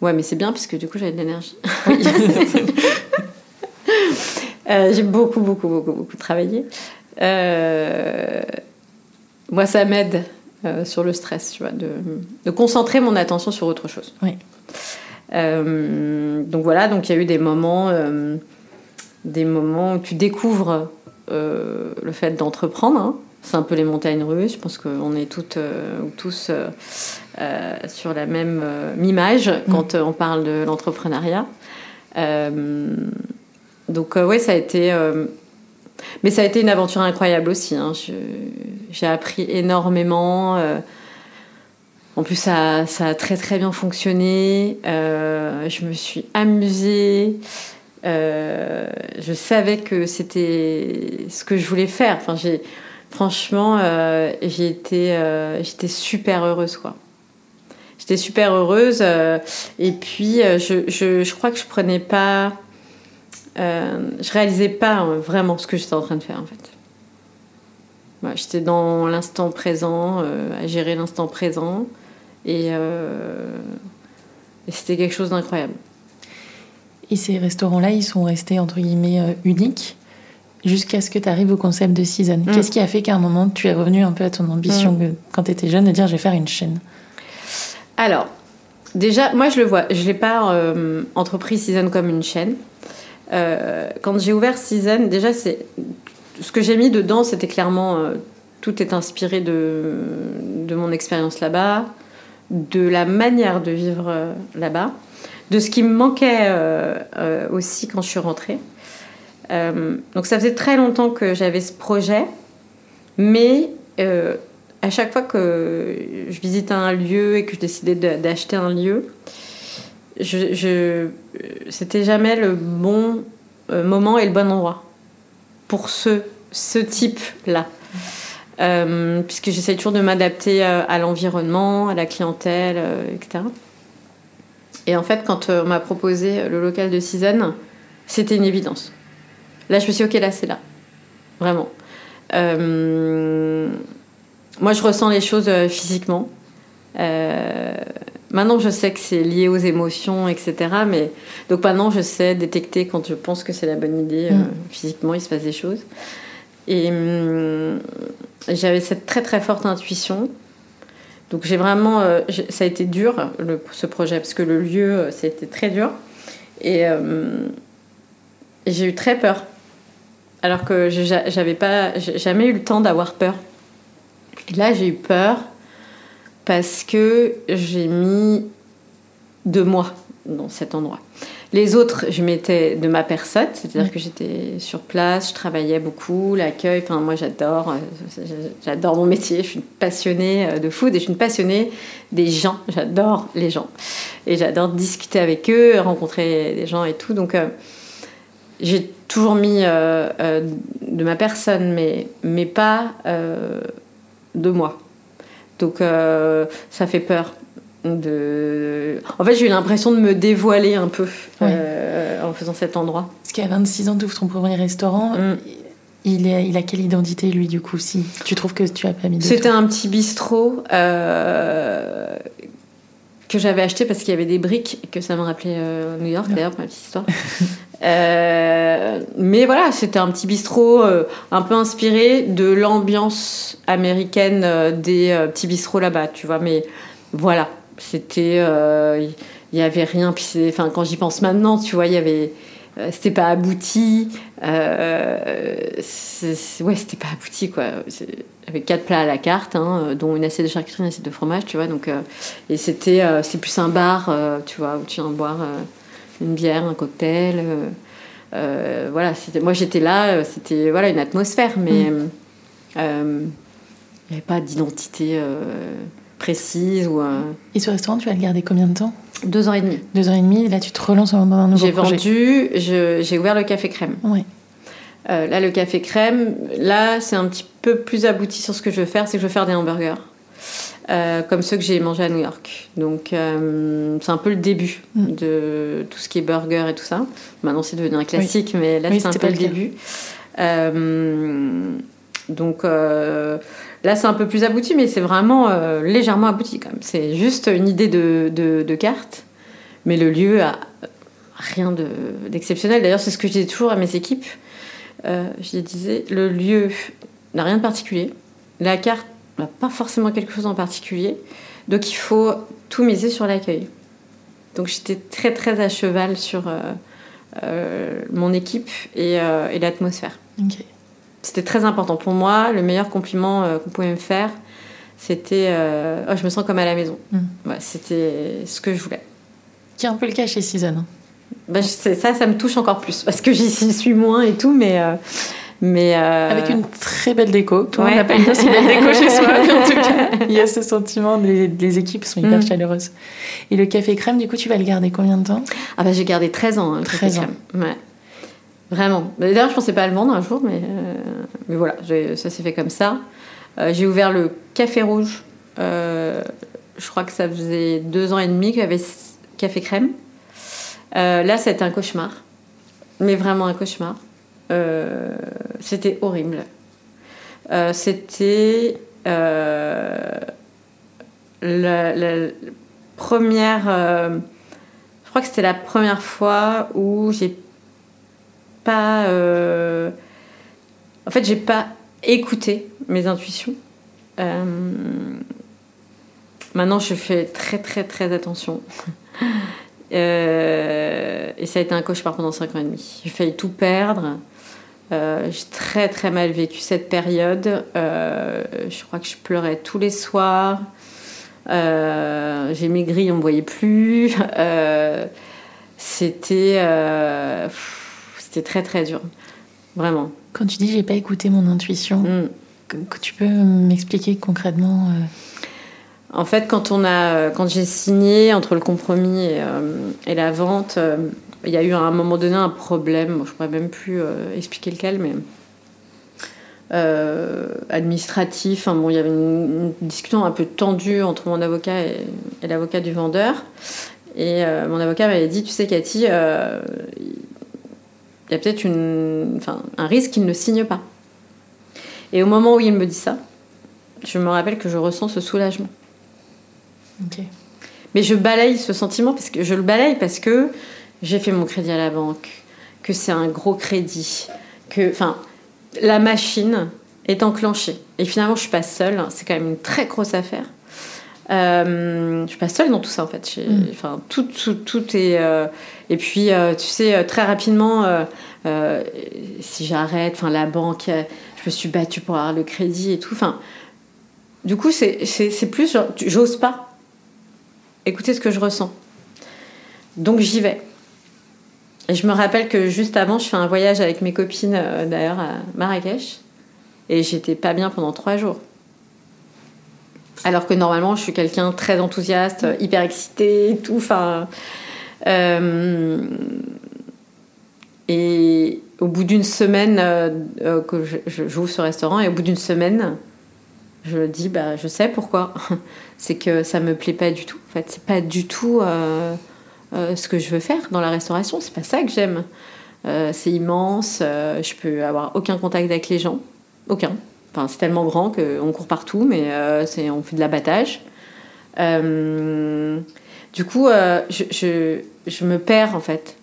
Ouais, mais c'est bien puisque du coup j'avais de l'énergie. j'ai beaucoup, beaucoup, beaucoup, beaucoup travaillé. moi, ça m'aide sur le stress, tu vois, de, de, concentrer mon attention sur autre chose. Oui. Euh, donc voilà, donc il y a eu des moments, euh, des moments où tu découvres euh, le fait d'entreprendre. Hein. C'est un peu les montagnes russes. Je pense qu'on est toutes tous sur la même image mm. quand on parle de l'entrepreneuriat. donc oui, ça a été mais ça a été une aventure incroyable aussi. Hein. J'ai appris énormément. En plus, ça, a très très bien fonctionné. Euh, je me suis amusée. Euh, je savais que c'était ce que je voulais faire. Franchement, euh, j'étais super heureuse, quoi. J'étais super heureuse. et puis, je, crois que je prenais pas, je réalisais pas vraiment ce que j'étais en train de faire, en fait. j'étais dans l'instant présent, à gérer l'instant présent. Euh, et, c'était quelque chose d'incroyable. Et ces restaurants-là, ils sont restés entre guillemets euh, uniques jusqu'à ce que tu arrives au concept de season. Mm. Qu'est-ce qui a fait qu'à un moment, tu es revenu un peu à ton ambition mm. quand tu étais jeune de dire je vais faire une chaîne? Alors, déjà, moi je le vois, je n'ai pas euh, entrepris season comme une chaîne. quand j'ai ouvert season, déjà, c'est ce que j'ai mis dedans, c'était clairement tout est inspiré de, de mon expérience là-bas, de la manière de vivre euh, là-bas, de ce qui me manquait euh, euh, aussi quand je suis rentrée. donc ça faisait très longtemps que j'avais ce projet, mais à chaque fois que je visitais un lieu et que je décidais d'acheter un lieu, c'était jamais le bon moment et le bon endroit pour ce, ce type-là. Euh, puisque j'essaie toujours de m'adapter euh, à l'environnement, à la clientèle, euh, etc. Et en fait, quand on m'a proposé le local de Season, c'était une évidence. Là, je me suis dit, ok, là, c'est là. Vraiment. moi, je ressens les choses physiquement. maintenant, je sais que c'est lié aux émotions, etc. Mais donc maintenant, je sais détecter quand je pense que c'est la bonne idée. Mm. physiquement, il se passe des choses. Et hum, j'avais cette très très forte intuition. Donc j'ai vraiment, euh, ça a été dur ce projet parce que le lieu, euh, c'était très dur. Et, hum, j'ai eu très peur. Alors que j'avais pas, jamais eu le temps d'avoir peur. Et là j'ai eu peur parce que j'ai mis deux mois dans cet endroit. Les autres, je mettais de ma personne, c'est-à-dire mm. que j'étais sur place, je travaillais beaucoup, l'accueil. Enfin, moi, j'adore, euh, j'adore mon métier. Je suis une passionnée euh, de food et je suis une passionnée des gens. J'adore les gens et j'adore discuter avec eux, rencontrer des gens et tout. Donc, euh, j'ai toujours mis de ma personne, mais, mais pas de moi. Donc ça fait peur. De... En fait, j'ai eu l'impression de me dévoiler un peu en faisant cet endroit. Parce qu'à 26 ans, tu ouvres ton premier restaurant. Mm. Il, est, il a quelle identité, lui, du coup, si tu trouves que tu as pas mis de C'était un petit bistrot euh, que j'avais acheté parce qu'il y avait des briques et que ça me rappelait euh, New York, d'ailleurs, ma petite histoire. Euh, mais voilà, c'était un petit bistrot un peu inspiré de l'ambiance américaine des petits bistrots là-bas, tu vois. Mais voilà, c'était. Il n'y avait rien. Puis enfin, quand j'y pense maintenant, tu vois, il y avait euh, c'était pas abouti. Euh, ouais, c'était pas abouti quoi. Avec quatre plats à la carte, hein, dont une assiette de charcuterie, une assiette de fromage, tu vois. Donc, euh, et c'était, c'est plus un bar, tu vois, où tu viens boire une bière, un cocktail. voilà, moi j'étais là, c'était voilà une atmosphère, mais mm. il n'y avait pas d'identité précise ou. Et ce restaurant, tu vas le garder combien de temps? Deux ans et demi. Deux ans et demi, là tu te relances dans un nouveau projet. J'ai vendu, j'ai ouvert le café crème. Ouais. Euh, là, le café crème, là c'est un petit peu plus abouti sur ce que je veux faire, c'est que je veux faire des hamburgers. Euh, comme ceux que j'ai mangés à New York. Donc euh, c'est un peu le début mm. de tout ce qui est burger et tout ça. Maintenant c'est devenu un classique, mais là c'est un peu le, début. donc Là, c'est un peu plus abouti, mais c'est vraiment euh, légèrement abouti quand même. C'est juste une idée de, carte, mais le lieu a rien d'exceptionnel. D'ailleurs, c'est ce que je dis toujours à mes équipes. Euh, je disais, le lieu n'a rien de particulier. La carte n'a pas forcément quelque chose en particulier. Donc, il faut tout miser sur l'accueil. Donc, j'étais très, très à cheval sur euh, mon équipe et, l'atmosphère. C'était très important pour moi. Le meilleur compliment euh, qu'on pouvait me faire, c'était euh, oh, je me sens comme à la maison. Mm. c'était ce que je voulais. Qui est un peu le cas chez Season. Hein. Bah, ça, ça me touche encore plus parce que j'y suis moins et tout, mais. Euh, mais Avec une très belle déco. Tout le monde n'a pas une aussi belle déco chez soi, mais en tout cas, il y a ce sentiment, les, les équipes sont hyper mm. chaleureuses. Et le café crème, du coup, tu vas le garder combien de temps? Ah bah j'ai gardé 13 ans, hein, le 13 café ans. crème. Ouais. Vraiment. D'ailleurs, je pensais pas le vendre un jour, mais, euh, voilà, ça s'est fait comme ça. Euh, j'ai ouvert le Café Rouge. Euh, je crois que ça faisait deux ans et demi qu'il y avait Café Crème. là, c'était un cauchemar. Mais vraiment un cauchemar. c'était horrible. c'était la, première. je crois que c'était la première fois où j'ai pas. Euh, en fait, j'ai pas écouté mes intuitions. Euh, maintenant, je fais très, très, très attention. Euh, et ça a été un cauchemar pendant 5 ans et demi. J'ai failli tout perdre. j'ai très très mal vécu cette période. je crois que je pleurais tous les soirs. j'ai maigri, on me voyait plus. C'était c'était très très dur, vraiment. Quand tu dis j'ai pas écouté mon intuition, mm. que, tu peux m'expliquer concrètement euh En fait, quand on a, euh, quand j'ai signé entre le compromis et, euh, la vente, il y a eu à un moment donné un problème. je pourrais même plus expliquer lequel, mais administratif. bon, il y avait une, discussion un peu tendue entre mon avocat et, et l'avocat du vendeur. Et mon avocat m'avait dit, tu sais, Cathy, il y a peut-être un risque qu'il ne signe pas. Et au moment où il me dit ça, je me rappelle que je ressens ce soulagement. Mais je balaye ce sentiment parce que je le balaye parce que j'ai fait mon crédit à la banque, que c'est un gros crédit, que enfin la machine est enclenchée. Et finalement, je suis pas seule. C'est quand même une très grosse affaire. Euh, je suis pas seule dans tout ça en fait. Mm. Enfin, tout, tout, tout est. Euh, et puis, euh, tu sais, euh, très rapidement, si j'arrête, enfin, la banque, je me suis battue pour avoir le crédit et tout. Enfin, du coup, c'est plus genre, j'ose pas écouter ce que je ressens. Donc, j'y vais. Et je me rappelle que juste avant, je fais un voyage avec mes copines, d'ailleurs, à Marrakech. Et j'étais pas bien pendant trois jours. Alors que normalement, je suis quelqu'un très enthousiaste, hyper excité et tout. Enfin, euh, et au bout d'une semaine que je, joue ce restaurant, et au bout d'une semaine, je dis bah je sais pourquoi. c'est que ça me plaît pas du tout. En fait, c'est pas du tout ce que je veux faire dans la restauration. C'est pas ça que j'aime. c'est immense. je peux avoir aucun contact avec les gens, aucun. Enfin, c'est tellement grand qu'on court partout, mais on fait de l'abattage. Du coup, je, je, je, me perds en fait.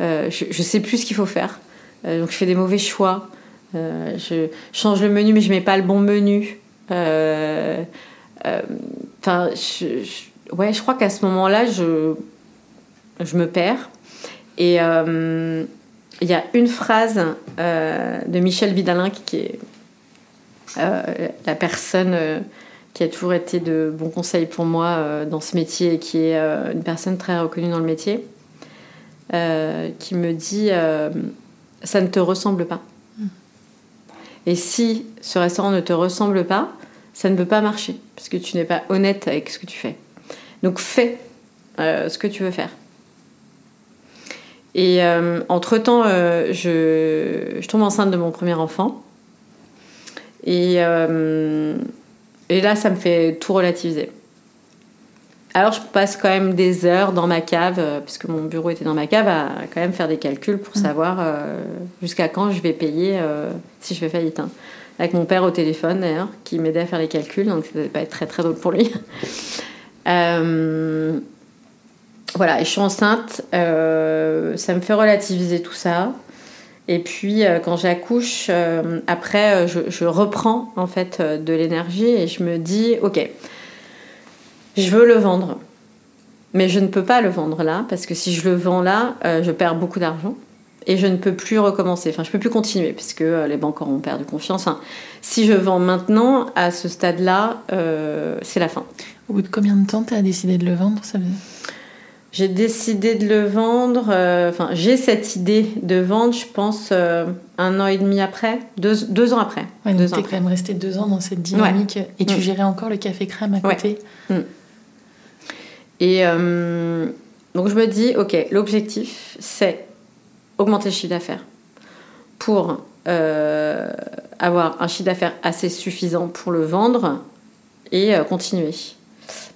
je, je sais plus ce qu'il faut faire. donc je fais des mauvais choix. je change le menu, mais je mets pas le bon menu. Euh, euh, enfin, ouais, je crois qu'à ce moment-là, je, je me perds. Et euh, il y a une phrase de Michel Vidalin qui, est la personne qui a toujours été de bons conseils pour moi dans ce métier et qui est une personne très reconnue dans le métier, qui me dit ça ne te ressemble pas. Mm. Et si ce restaurant ne te ressemble pas, ça ne peut pas marcher parce que tu n'es pas honnête avec ce que tu fais. Donc fais euh, ce que tu veux faire. Et euh, entre-temps, euh, je, tombe enceinte de mon premier enfant. Et, et là, ça me fait tout relativiser. Alors je passe quand même des heures dans ma cave, puisque mon bureau était dans ma cave, à quand même faire des calculs pour mmh. savoir jusqu'à quand je vais payer si je fais faillite. Hein avec mon père au téléphone d'ailleurs, qui m'aidait à faire les calculs, donc ça devait pas être très très drôle pour lui. Euh, voilà, et je suis enceinte, euh, ça me fait relativiser tout ça. Et puis euh, quand j'accouche, après je, reprends en fait de l'énergie et je me dis, ok, je veux le vendre, mais je ne peux pas le vendre là parce que si je le vends là, je perds beaucoup d'argent et je ne peux plus recommencer. Enfin, je peux plus continuer puisque euh, les banques auront perdu confiance. si je vends maintenant, à ce stade-là, euh, c'est la fin. Au bout de combien de temps tu as décidé de le vendre ça J'ai décidé de le vendre. Euh, enfin, j'ai cette idée de vendre, je pense, un an et demi après, deux, ans après. Ouais, donc tu es quand même resté deux ans dans cette dynamique et tu mm. gérais encore le café crème à côté. Mm. Et donc je me dis, ok, l'objectif, c'est augmenter le chiffre d'affaires pour euh, avoir un chiffre d'affaires assez suffisant pour le vendre et euh, continuer.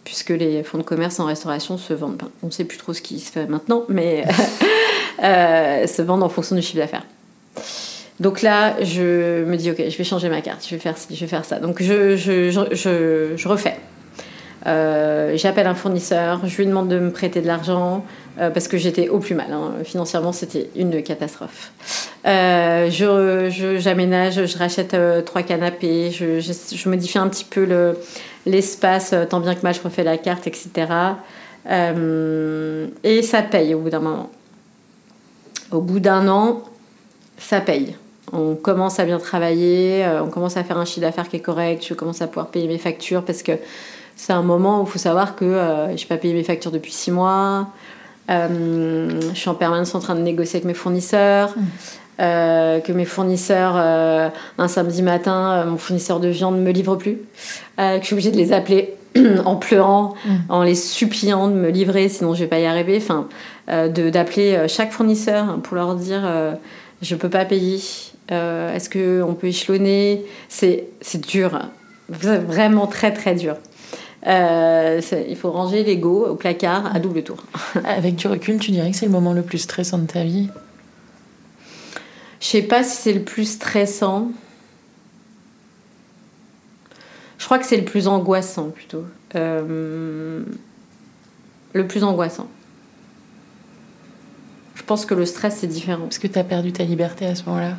Puisque les fonds de commerce en restauration se vendent, on ne sait plus trop ce qui se fait maintenant, mais euh, se vendent en fonction du chiffre d'affaires. Donc là, je me dis, ok, je vais changer ma carte, je vais faire ça. Donc je refais. J'appelle un fournisseur, je lui demande de me prêter de l'argent, euh, parce que j'étais au plus mal. Hein. Financièrement, c'était une catastrophe. Euh, je, j'aménage, je rachète euh, trois canapés, je, je, modifie un petit peu le, l'espace, tant bien que mal, je refais la carte, etc. et ça paye au bout d'un moment. Au bout d'un an, ça paye. On commence à bien travailler, on commence à faire un chiffre d'affaires qui est correct, je commence à pouvoir payer mes factures parce que c'est un moment où il faut savoir que je n'ai pas payé mes factures depuis six mois. Euh, je suis en permanence en train de négocier avec mes fournisseurs. Mmh. Euh, que mes fournisseurs, euh, un samedi matin, mon fournisseur de viande ne me livre plus, que je suis obligée de les appeler en pleurant, mmh. en les suppliant de me livrer, sinon je vais pas y arriver. Enfin, d'appeler chaque fournisseur pour leur dire je peux pas payer. Est-ce qu'on peut échelonner? C'est dur, vraiment très très dur. Euh, il faut ranger l'ego au placard à double tour. Avec du recul, tu dirais que c'est le moment le plus stressant de ta vie? Je sais pas si c'est le plus stressant. Je crois que c'est le plus angoissant plutôt. Euh, le plus angoissant. Je pense que le stress c'est différent. Parce que tu as perdu ta liberté à ce moment-là.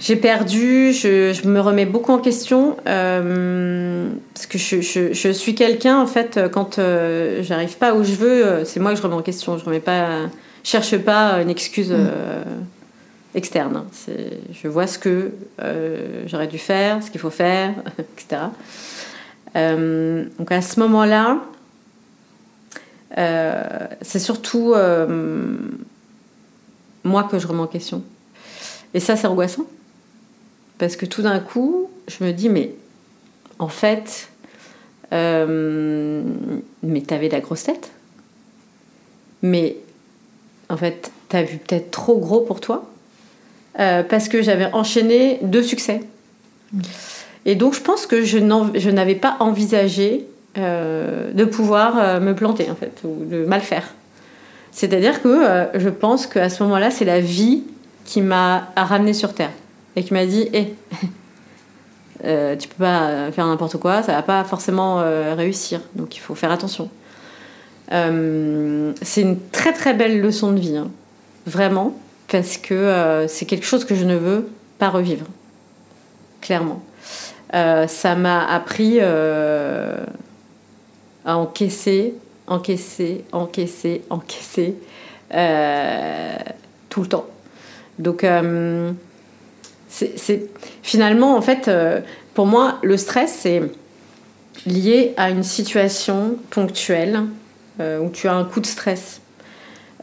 J'ai perdu, je, me remets beaucoup en question euh, parce que je, suis quelqu'un en fait quand euh, j'arrive pas où je veux, euh, c'est moi que je remets en question. Je remets pas, cherche pas une excuse mm. externe. Je vois ce que j'aurais dû faire, ce qu'il faut faire, etc. donc à ce moment-là, c'est surtout moi que je remets en question. Et ça, c'est angoissant. Parce que tout d'un coup, je me dis, mais en fait, euh, mais t'avais la grosse tête. Mais en fait, t'as vu peut-être trop gros pour toi. euh, parce que j'avais enchaîné deux succès. Et donc je pense que je n'avais pas envisagé euh, de pouvoir me planter en fait, ou de mal faire. C'est-à-dire que je pense qu'à ce moment-là, c'est la vie qui m'a ramené sur Terre et qui m'a dit hé, euh, tu peux pas faire n'importe quoi, ça va pas forcément euh, réussir. Donc il faut faire attention. Euh, c'est une très très belle leçon de vie, hein. vraiment, parce que c'est quelque chose que je ne veux pas revivre, clairement. ça m'a appris à encaisser, encaisser, encaisser, encaisser tout le temps. Donc c'est finalement en fait euh, pour moi le stress c'est lié à une situation ponctuelle euh, où tu as un coup de stress.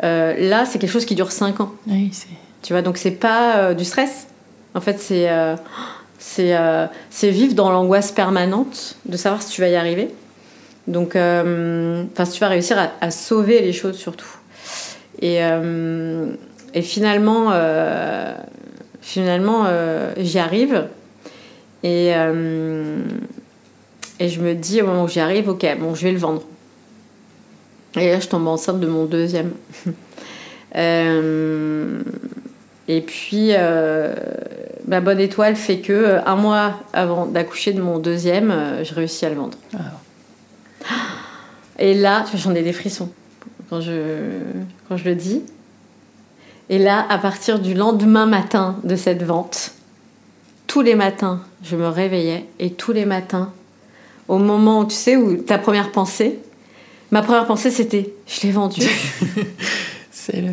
Euh, là, c'est quelque chose qui dure 5 ans. Oui, tu vois, donc c'est pas du stress. En fait, c'est c'est vivre dans l'angoisse permanente de savoir si tu vas y arriver. Donc, enfin, si tu vas réussir à, à, sauver les choses surtout. Et, et finalement, finalement, euh, j'y arrive. Et, euh, et je me dis au moment où j'y arrive, ok, bon, je vais le vendre. Et là, je tombe enceinte de mon deuxième. Euh, et puis, ma bonne étoile fait que un mois avant d'accoucher de mon deuxième, je réussis à le vendre. Ah. Et là, j'en ai des frissons quand je, quand je le dis. Et là, à partir du lendemain matin de cette vente, tous les matins, je me réveillais et tous les matins, au moment où tu sais, où ta première pensée, ma première pensée c'était je l'ai vendu.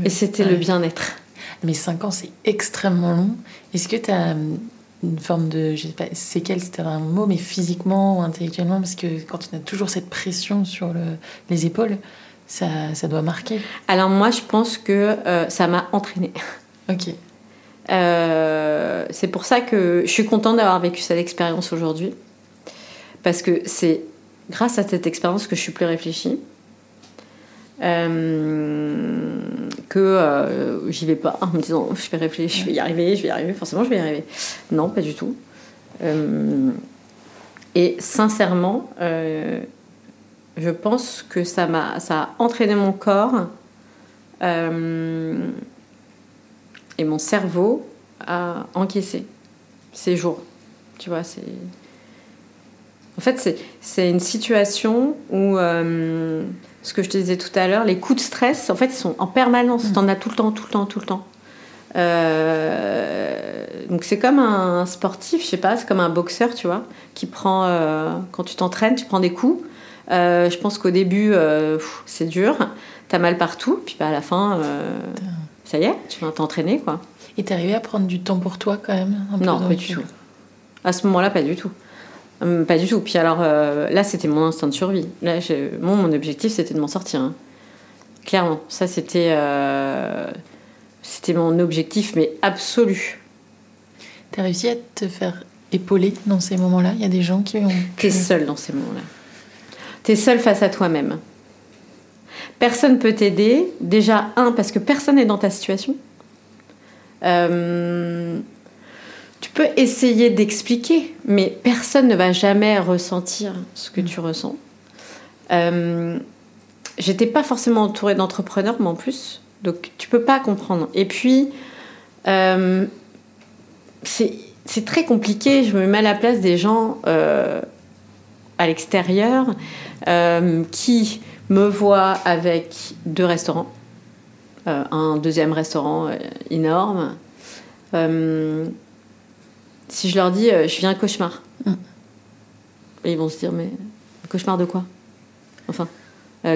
Et c'était le bien-être. Mais 5 ans, c'est extrêmement long. Est-ce que tu as hum, une forme de, je sais pas, séquelle, c'était un mot, mais physiquement ou intellectuellement Parce que quand on a toujours cette pression sur les épaules, ça, doit marquer. Alors moi, je pense que euh, ça m'a entraînée. Ok. Euh, c'est pour ça que je suis contente d'avoir vécu cette expérience aujourd'hui. Parce que c'est grâce à cette expérience que je suis plus réfléchie. Euh, que j'y vais pas en me disant je vais réfléchir, je vais y arriver, je vais y arriver, forcément je vais y arriver. Non, pas du tout. et sincèrement, je pense que ça m'a ça a entraîné mon corps euh, et mon cerveau à encaisser ces jours. Tu vois, c'est. En fait, c'est une situation où, euh, ce que je te disais tout à l'heure, les coups de stress, en fait, ils sont en permanence. Mm. Tu en as tout le temps, tout le temps, tout le temps. Euh, donc c'est comme un sportif, je sais pas, c'est comme un boxeur, tu vois, qui prend, quand tu t'entraînes, tu prends des coups euh, je pense qu'au début, euh, c'est dur, t'as mal partout, puis bah, à la fin, euh, ça y est, tu vas t'entraîner. quoi. Et t'es arrivé à prendre du temps pour toi quand même Non, pas du tout. À ce moment-là, pas du tout. Hum, pas du tout. Puis alors, là, c'était mon instinct de survie. Là, mon, mon objectif, c'était de m'en sortir. Hein. Clairement, ça, c'était, c'était mon objectif, mais absolu. T'as réussi à te faire épauler dans ces moments-là? Il y a des gens qui ont... T'es seule dans ces moments-là. Tu es seul face à toi-même. Personne peut t'aider. Déjà, un, parce que personne n'est dans ta situation. Euh, tu peux essayer d'expliquer, mais personne ne va jamais ressentir ce que tu ressens. Euh, J'étais pas forcément entourée d'entrepreneurs, mais en plus, donc tu peux pas comprendre. Et puis, euh, c'est très compliqué. Je me mets à la place des gens euh, à l'extérieur euh, qui me voit avec deux restaurants, euh, un deuxième restaurant euh, énorme. si je leur dis je viens un cauchemar, mm. ils vont se dire mais un cauchemar de quoi? Enfin.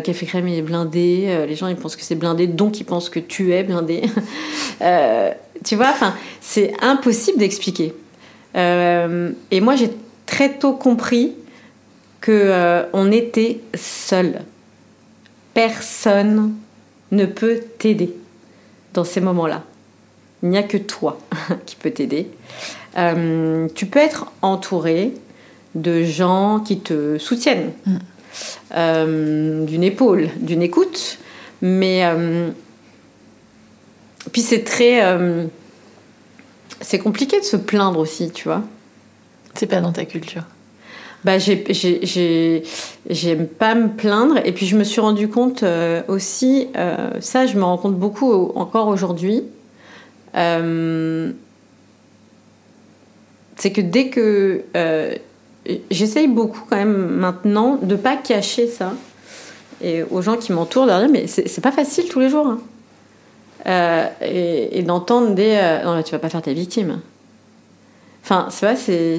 Café Crème il est blindé, les gens ils pensent que c'est blindé, donc ils pensent que tu es blindé. tu vois, enfin, c'est impossible d'expliquer. et moi j'ai très tôt compris que euh, on était seul. Personne ne peut t'aider dans ces moments-là. Il n'y a que toi qui peut t'aider. Euh, tu peux être entouré de gens qui te soutiennent, mm. euh, d'une épaule, d'une écoute, mais puis c'est très c'est compliqué de se plaindre aussi, tu vois. C'est pas dans ta culture. Bah, j'ai- j'ai- j'ai- j'aime pas me plaindre. Et puis je me suis rendu compte euh, aussi, euh, ça je me rends compte beaucoup au- encore aujourd'hui, euh, c'est que dès que j'essaye beaucoup quand même maintenant de pas cacher ça et aux gens qui m'entourent de dire mais c'est pas facile tous les jours hein. Et, d'entendre des non mais tu vas pas faire ta victime enfin c'est vrai c'est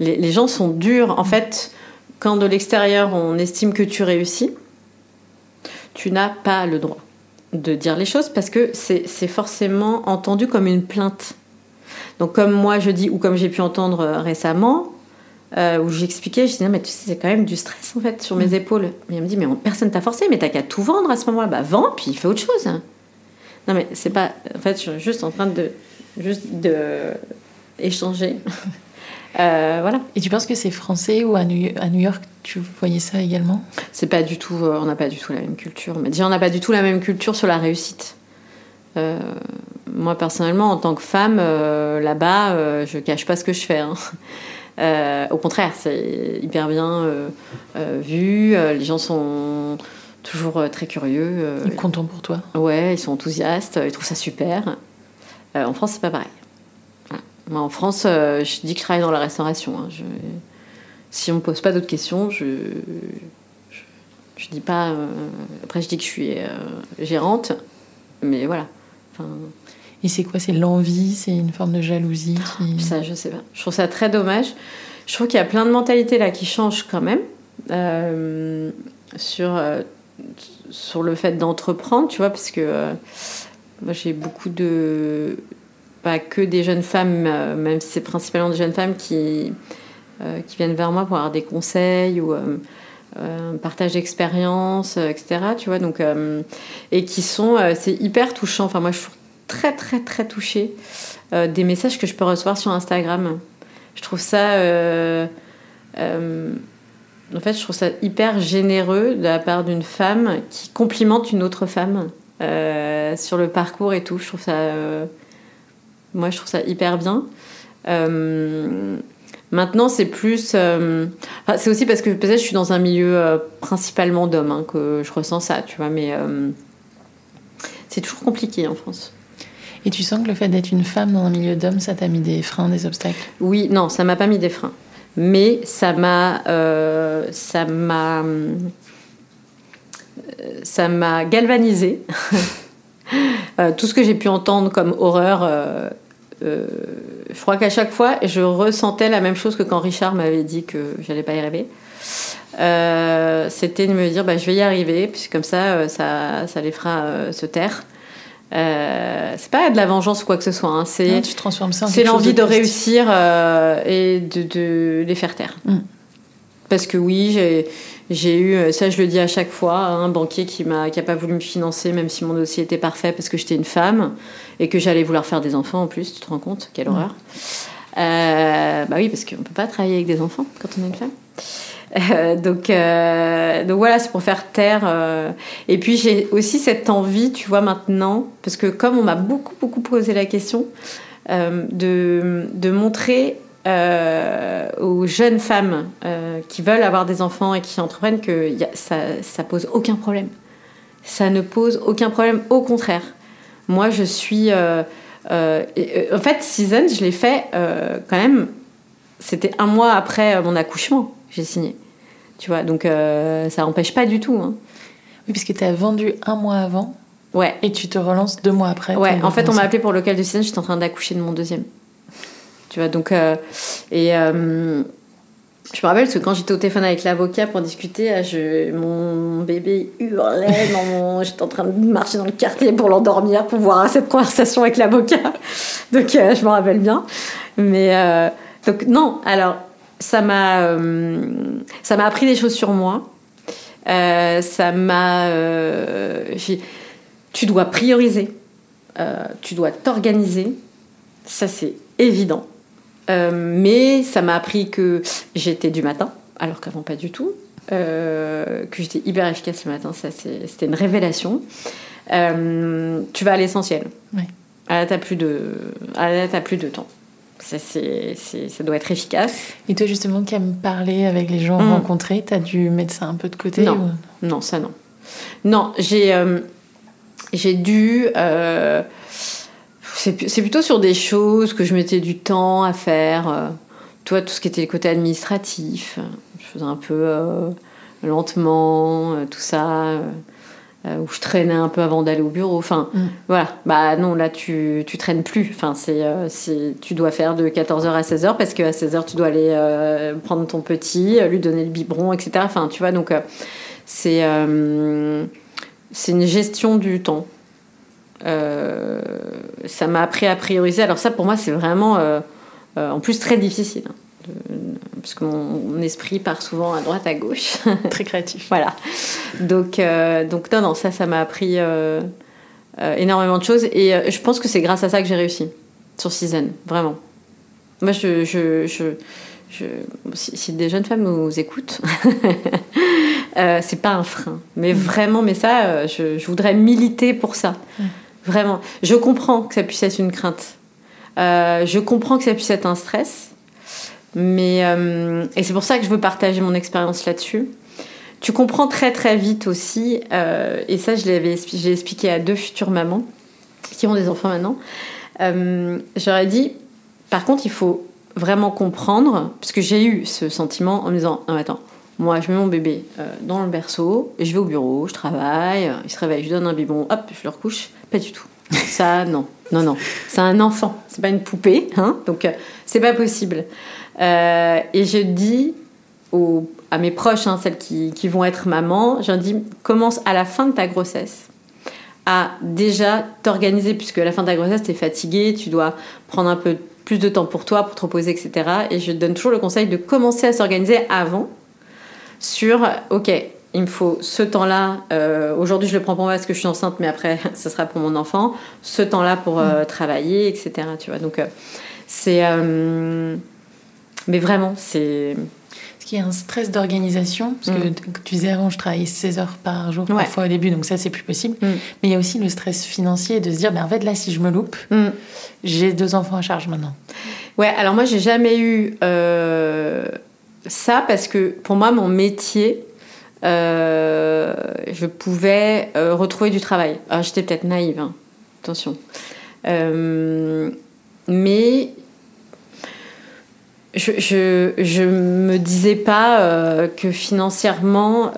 les, les gens sont durs en fait quand de l'extérieur on estime que tu réussis tu n'as pas le droit de dire les choses parce que c'est forcément entendu comme une plainte donc comme moi je dis ou comme j'ai pu entendre euh, récemment euh, où j'expliquais, je disais non mais tu sais c'est quand même du stress en fait sur mes épaules. Mais elle me dit mais on- personne t'a forcé, mais t'as qu'à tout vendre à ce moment-là. Bah vends puis fais autre chose. Non mais c'est pas, en fait je suis juste en train de juste de échanger. Euh, voilà, Et tu penses que c'est français ou à New, à New York tu voyais ça également? C'est pas du tout, euh, on n'a pas du tout la même culture. Mais déjà on n'a pas du tout la même culture sur la réussite. Euh, moi personnellement en tant que femme euh, là-bas, euh, je cache pas ce que je fais. hein. Au contraire, c'est hyper bien vu. les gens sont toujours très curieux. Ils contents pour toi? ouais, ils sont enthousiastes. Ils trouvent ça super. En France, c'est pas pareil. Moi, en France, euh, je dis que je travaille dans la restauration. hein. Je- Si on me pose pas d'autres questions, je je, je dis pas. euh, Après, je dis que je suis euh, gérante, mais voilà. Enfin, Et c'est quoi? C'est l'envie? C'est une forme de jalousie qui... Ça, je sais pas. Je trouve ça très dommage. Je trouve qu'il y a plein de mentalités là qui changent quand même sur, sur le fait d'entreprendre, tu vois, parce que moi j'ai beaucoup de. Pas que des jeunes femmes, euh, même si c'est principalement des jeunes femmes qui, euh, qui viennent vers moi pour avoir des conseils ou euh, euh, partage d'expérience, etc. Tu vois, donc, et qui sont. c'est hyper touchant. Enfin, moi je suis très, très, très touchée des messages que je peux recevoir sur Instagram. Je trouve ça. en fait, je trouve ça hyper généreux de la part d'une femme qui complimente une autre femme sur le parcours et tout. Je trouve ça. Moi, je trouve ça hyper bien. Euh, maintenant, c'est plus. euh, enfin, c'est aussi parce que peut-être je suis dans un milieu euh, principalement d'hommes hein, que je ressens ça, tu vois, mais. c'est toujours compliqué en France. Et tu sens que le fait d'être une femme dans un milieu d'hommes, ça t'a mis des freins, des obstacles? Oui, non, ça m'a pas mis des freins. Mais ça m'a. ça m'a. Ça m'a galvanisé. Euh, tout ce que j'ai pu entendre comme horreur, euh, euh, je crois qu'à chaque fois, je ressentais la même chose que quand Richard m'avait dit que j'allais pas y arriver. C'était de me dire, bah, je vais y arriver, puis comme ça, ça, ça les fera se taire. C'est pas de la vengeance ou quoi que ce soit, hein, c'est Non, Tu transformes ça en c'est l'envie de réussir et de, de les faire taire. Mm. Parce que oui, j'ai, j'ai eu, euh, ça je le dis à chaque fois, un banquier qui m'a qui a pas voulu me financer même si mon dossier était parfait parce que j'étais une femme et que j'allais vouloir faire des enfants en plus, tu te rends compte? Quelle horreur. Euh, bah oui, parce qu'on peut pas travailler avec des enfants quand on est une femme. Euh, donc, euh, donc voilà, c'est pour faire taire. euh. Et puis j'ai aussi cette envie, tu vois, maintenant, parce que comme on m'a beaucoup, beaucoup posé la question, de, de montrer euh, aux jeunes femmes euh, qui veulent avoir des enfants et qui entreprennent que y a- ça, ça pose aucun problème. Ça ne pose aucun problème, au contraire. Moi, je suis. euh, et, en fait, Season, je l'ai fait quand même. C'était un mois après mon accouchement, j'ai signé. Tu vois, donc ça n'empêche pas du tout. hein. Oui, parce que tu as vendu un mois avant Ouais. et tu te relances deux mois après. Ouais, en fait, on m'a appelé pour le local de Season, j'étais en train d'accoucher de mon deuxième. Tu vois, donc. euh, et. euh, je me rappelle parce que quand j'étais au téléphone avec l'avocat pour discuter, euh, mon bébé hurlait. Dans mon, j'étais en train de marcher dans le quartier pour l'endormir, pour voir cette conversation avec l'avocat. Donc je me rappelle bien. Mais donc non, alors ça m'a, ça m'a appris des choses sur moi. Ça m'a, tu dois prioriser, tu dois t'organiser. Ça c'est évident. Euh, mais ça m'a appris que j'étais du matin, alors qu'avant pas du tout. Euh, que j'étais hyper efficace le matin, ça c'était une révélation. Euh, tu vas à l'essentiel. Ouais. Ah, là, t'as plus de, ah, là, plus de temps. Ça, c'est, c'est- ça doit être efficace. Et toi, justement, qui aime parler avec les gens Mm. rencontrés, t'as dû mettre ça un peu de côté Non. ou- Non, ça non. Non, j'ai j'ai dû. Euh, c'est plutôt sur des choses que je mettais du temps à faire. euh, toi, tout ce qui était le côté administratif, euh, je faisais un peu euh, lentement, euh, tout ça. euh, euh, où je traînais un peu avant d'aller au bureau. Enfin, Mm. voilà. Bah non, là, tu, tu traînes plus. Enfin, c'est, euh, tu dois faire de 14h à 16h parce qu'à 16h, tu dois aller euh, prendre ton petit, euh, lui donner le biberon, etc. Enfin, tu vois, donc, euh, c'est, euh, c'est une gestion du temps. Euh, ça m'a appris à prioriser. Alors ça, pour moi, c'est vraiment, euh, euh, en plus, très difficile. hein, de- parce que mon, mon esprit part souvent à droite, à gauche. Très créatif. Voilà. Donc, donc non, non, ça, ça m'a appris énormément de choses. Et je pense que c'est grâce à ça que j'ai réussi sur Season, vraiment. Moi, je, je, je, je- si, si des jeunes femmes nous écoutent, c'est pas un frein. Mais vraiment, mais ça, je, voudrais militer pour ça. Vraiment. Je comprends que ça puisse être une crainte. Euh, je comprends que ça puisse être un stress. Mais, euh, et c'est pour ça que je veux partager mon expérience là-dessus. Tu comprends très très vite aussi, euh, et ça je l'avais l'ai expliqué à deux futures mamans qui ont des enfants maintenant. J'aurais dit, par contre, il faut vraiment comprendre, parce que j'ai eu ce sentiment en me disant, non, attends, moi je mets mon bébé euh, dans le berceau, et je vais au bureau, je travaille, euh, il se réveille, je lui donne un biberon, hop, je le recouche. Pas du tout. Ça, non, non, non. C'est un enfant, c'est pas une poupée, hein, donc euh, c'est pas possible. Et je dis aux, à mes proches, hein, celles qui, qui vont être mamans, je dis commence à la fin de ta grossesse à déjà t'organiser, puisque à la fin de ta grossesse, tu es fatiguée, tu dois prendre un peu plus de temps pour toi, pour te reposer, etc. Et je donne toujours le conseil de commencer à s'organiser avant sur, ok, il me faut ce temps-là, euh, aujourd'hui je le prends pour moi parce que je suis enceinte, mais après, ce sera pour mon enfant, ce temps-là pour euh, travailler, etc. Tu vois, donc euh, c'est... mais vraiment, c'est... Parce qu'il y a un stress d'organisation, parce que Mm. tu disais avant, je travaillais 16 heures par jour Ouais. parfois au début, donc ça c'est plus possible. Mm. Mais il y a aussi le stress financier de se dire, ben, en fait là si je me loupe, Mm. j'ai deux enfants à charge maintenant. Ouais, alors moi, j'ai jamais eu ça parce que pour moi, mon métier, euh, je pouvais euh, retrouver du travail. Alors, j'étais peut-être naïve, hein, attention. Euh, mais je, je, je me disais pas que financièrement,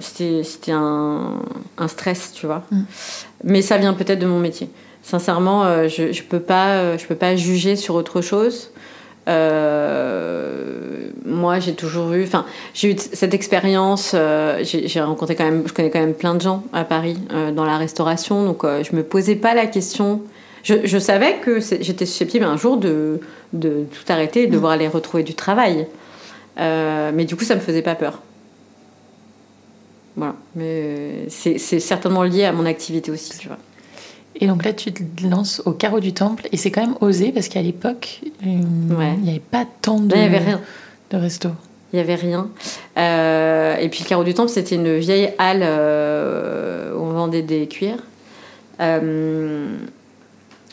c'était un, un stress, tu vois. Mm. Mais ça vient peut-être de mon métier. Sincèrement, je je peux pas je peux pas juger sur autre chose. Euh, moi, j'ai toujours eu, enfin, j'ai eu cette expérience. euh, j'ai rencontré quand même, je connais quand même plein de gens à Paris euh, dans la restauration, donc je me posais pas la question. Je, je savais que j'étais susceptible un jour de, de tout arrêter et de devoir aller retrouver du travail, mais du coup, ça me faisait pas peur. Voilà, mais c'est certainement lié à mon activité aussi, tu vois. Et donc là tu te lances au carreau du temple, et c'est quand même osé, parce qu'à l'époque, euh, Ouais. il n'y avait pas tant de, Là, il y avait rien. de restos. Il n'y avait rien. Euh, et puis le carreau du temple, c'était une vieille halle euh, où on vendait des cuirs. Euh,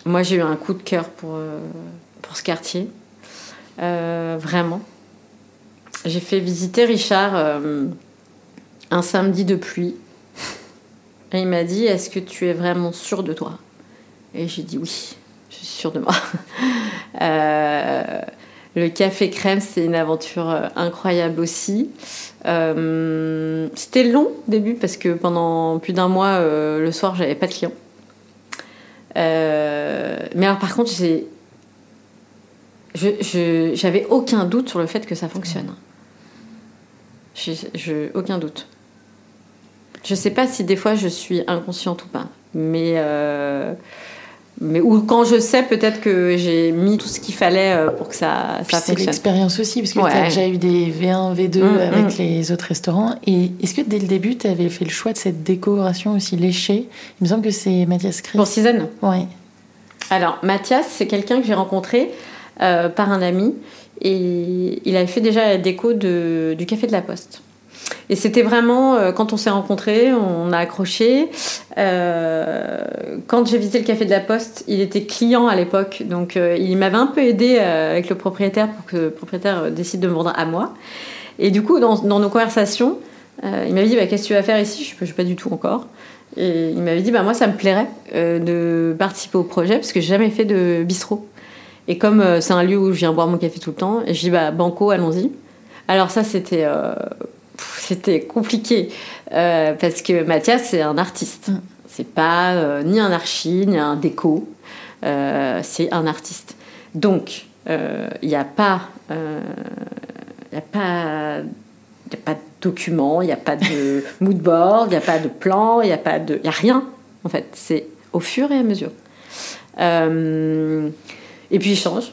moi, j'ai eu un coup de cœur pour, pour ce quartier. Vraiment. J'ai fait visiter Richard un samedi de pluie. Et il m'a dit Est-ce que tu es vraiment sûr de toi? Et j'ai dit Oui, je suis sûre de moi. Euh, le café crème, c'est une aventure euh, incroyable aussi. Euh, C'était long au début parce que pendant plus d'un mois, euh, le soir, j'avais pas de clients. Mais alors, par contre, j'ai, je, je- j'avais aucun doute sur le fait que ça fonctionne. J'ai, je- aucun doute. Je sais pas si des fois je suis inconsciente ou pas, mais euh, mais ou quand je sais peut-être que j'ai mis tout ce qu'il fallait euh, pour que ça Puis ça c'est l'expérience aussi, parce que Ouais. tu as déjà eu des V1, V2 Mm, avec mm. les autres restaurants. Et est-ce que dès le début, tu avais fait le choix de cette décoration aussi léchée? Il me semble que c'est Mathias Chris. Pour Season. Ouais. Alors, Mathias, c'est quelqu'un que j'ai rencontré euh, par un ami et il avait fait déjà la déco de, du Café de la Poste. Et c'était vraiment, euh, quand on s'est rencontrés, on a accroché. Euh, quand j'ai visité le Café de la Poste, il était client à l'époque, donc euh, il m'avait un peu aidé avec le propriétaire pour que le propriétaire décide de me vendre à moi. Et du coup, dans, nos conversations, il m'avait dit bah, Qu'est-ce que tu vas faire ici? Je ne sais pas du tout encore. Et il m'avait dit bah, Moi, ça me plairait de participer au projet parce que j'ai jamais fait de bistrot. Et comme c'est un lieu où je viens boire mon café tout le temps, je dis bah, Banco, allons-y. Alors, ça, c'était c'était compliqué euh, parce que Mathias c'est un artiste. Mm. C'est pas euh, ni un archi ni un déco. Euh, c'est un artiste. Donc il n'y a pas il a pas il a pas de document, il n'y a pas de mood board, il n'y a pas de plan, il n'y a pas de a rien en fait. C'est au fur et à mesure. et puis il change.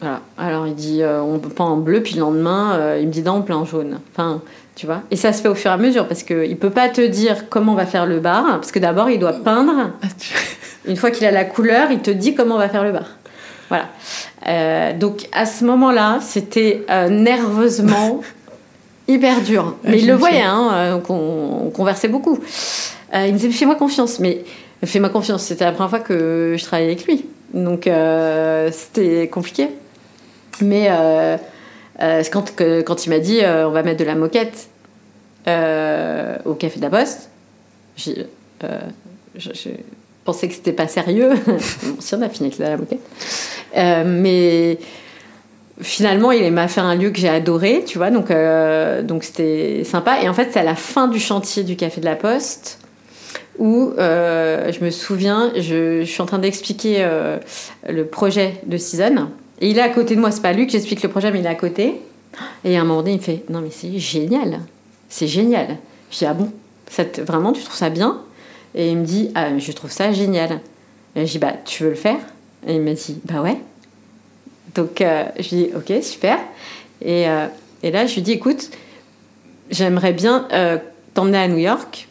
Voilà. Alors il dit on peint en bleu, puis le lendemain il me dit non on peint en jaune. Enfin tu vois Et ça se fait au fur et à mesure parce qu'il ne peut pas te dire comment on va faire le bar, parce que d'abord il doit peindre. Ah, Une fois qu'il a la couleur, il te dit comment on va faire le bar. Voilà. Euh, donc à ce moment-là, c'était euh, nerveusement hyper dur. Mais il le voyait, hein, euh, donc on, conversait beaucoup. il me disait Fais-moi confiance. Mais fais-moi confiance, c'était la première fois que je travaillais avec lui. Donc c'était compliqué. Mais euh, quand, quand, il m'a dit euh, on va mettre de la moquette euh, au café de la Poste, j'ai, je, pensais que c'était pas sérieux. si on a fini avec la moquette. mais finalement, il m'a fait un lieu que j'ai adoré, tu vois, donc donc c'était sympa. Et en fait, c'est à la fin du chantier du Café de la Poste où je me souviens, je, je suis en train d'expliquer le projet de Season. Et il est à côté de moi, c'est pas lui que j'explique le projet, mais il est à côté. Et à un moment donné, il me fait Non, mais c'est génial, c'est génial. Je dis Ah bon, vraiment, tu trouves ça bien? Et il me dit Ah, je trouve ça génial. Je dis Bah, tu veux le faire? Et il m'a dit Bah ouais. Donc euh, je dis Ok, super. Et, euh, et, là, je lui dis Écoute, j'aimerais bien euh, t'emmener à New York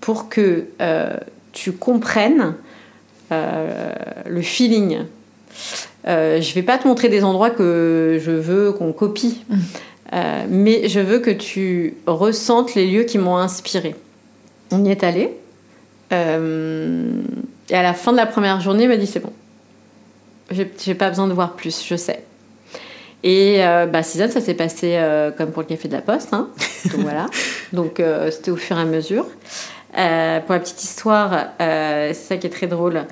pour que tu comprennes le feeling euh, je vais pas te montrer des endroits que je veux qu'on copie, mm. euh, mais je veux que tu ressentes les lieux qui m'ont inspiré. On y est allé. Euh, et à la fin de la première journée, il m'a dit c'est bon. J'ai pas besoin de voir plus, je sais. Et bah, ça s'est passé comme pour le café de la Poste. Hein. Donc voilà. Donc c'était au fur et à mesure. pour la petite histoire, c'est ça qui est très drôle.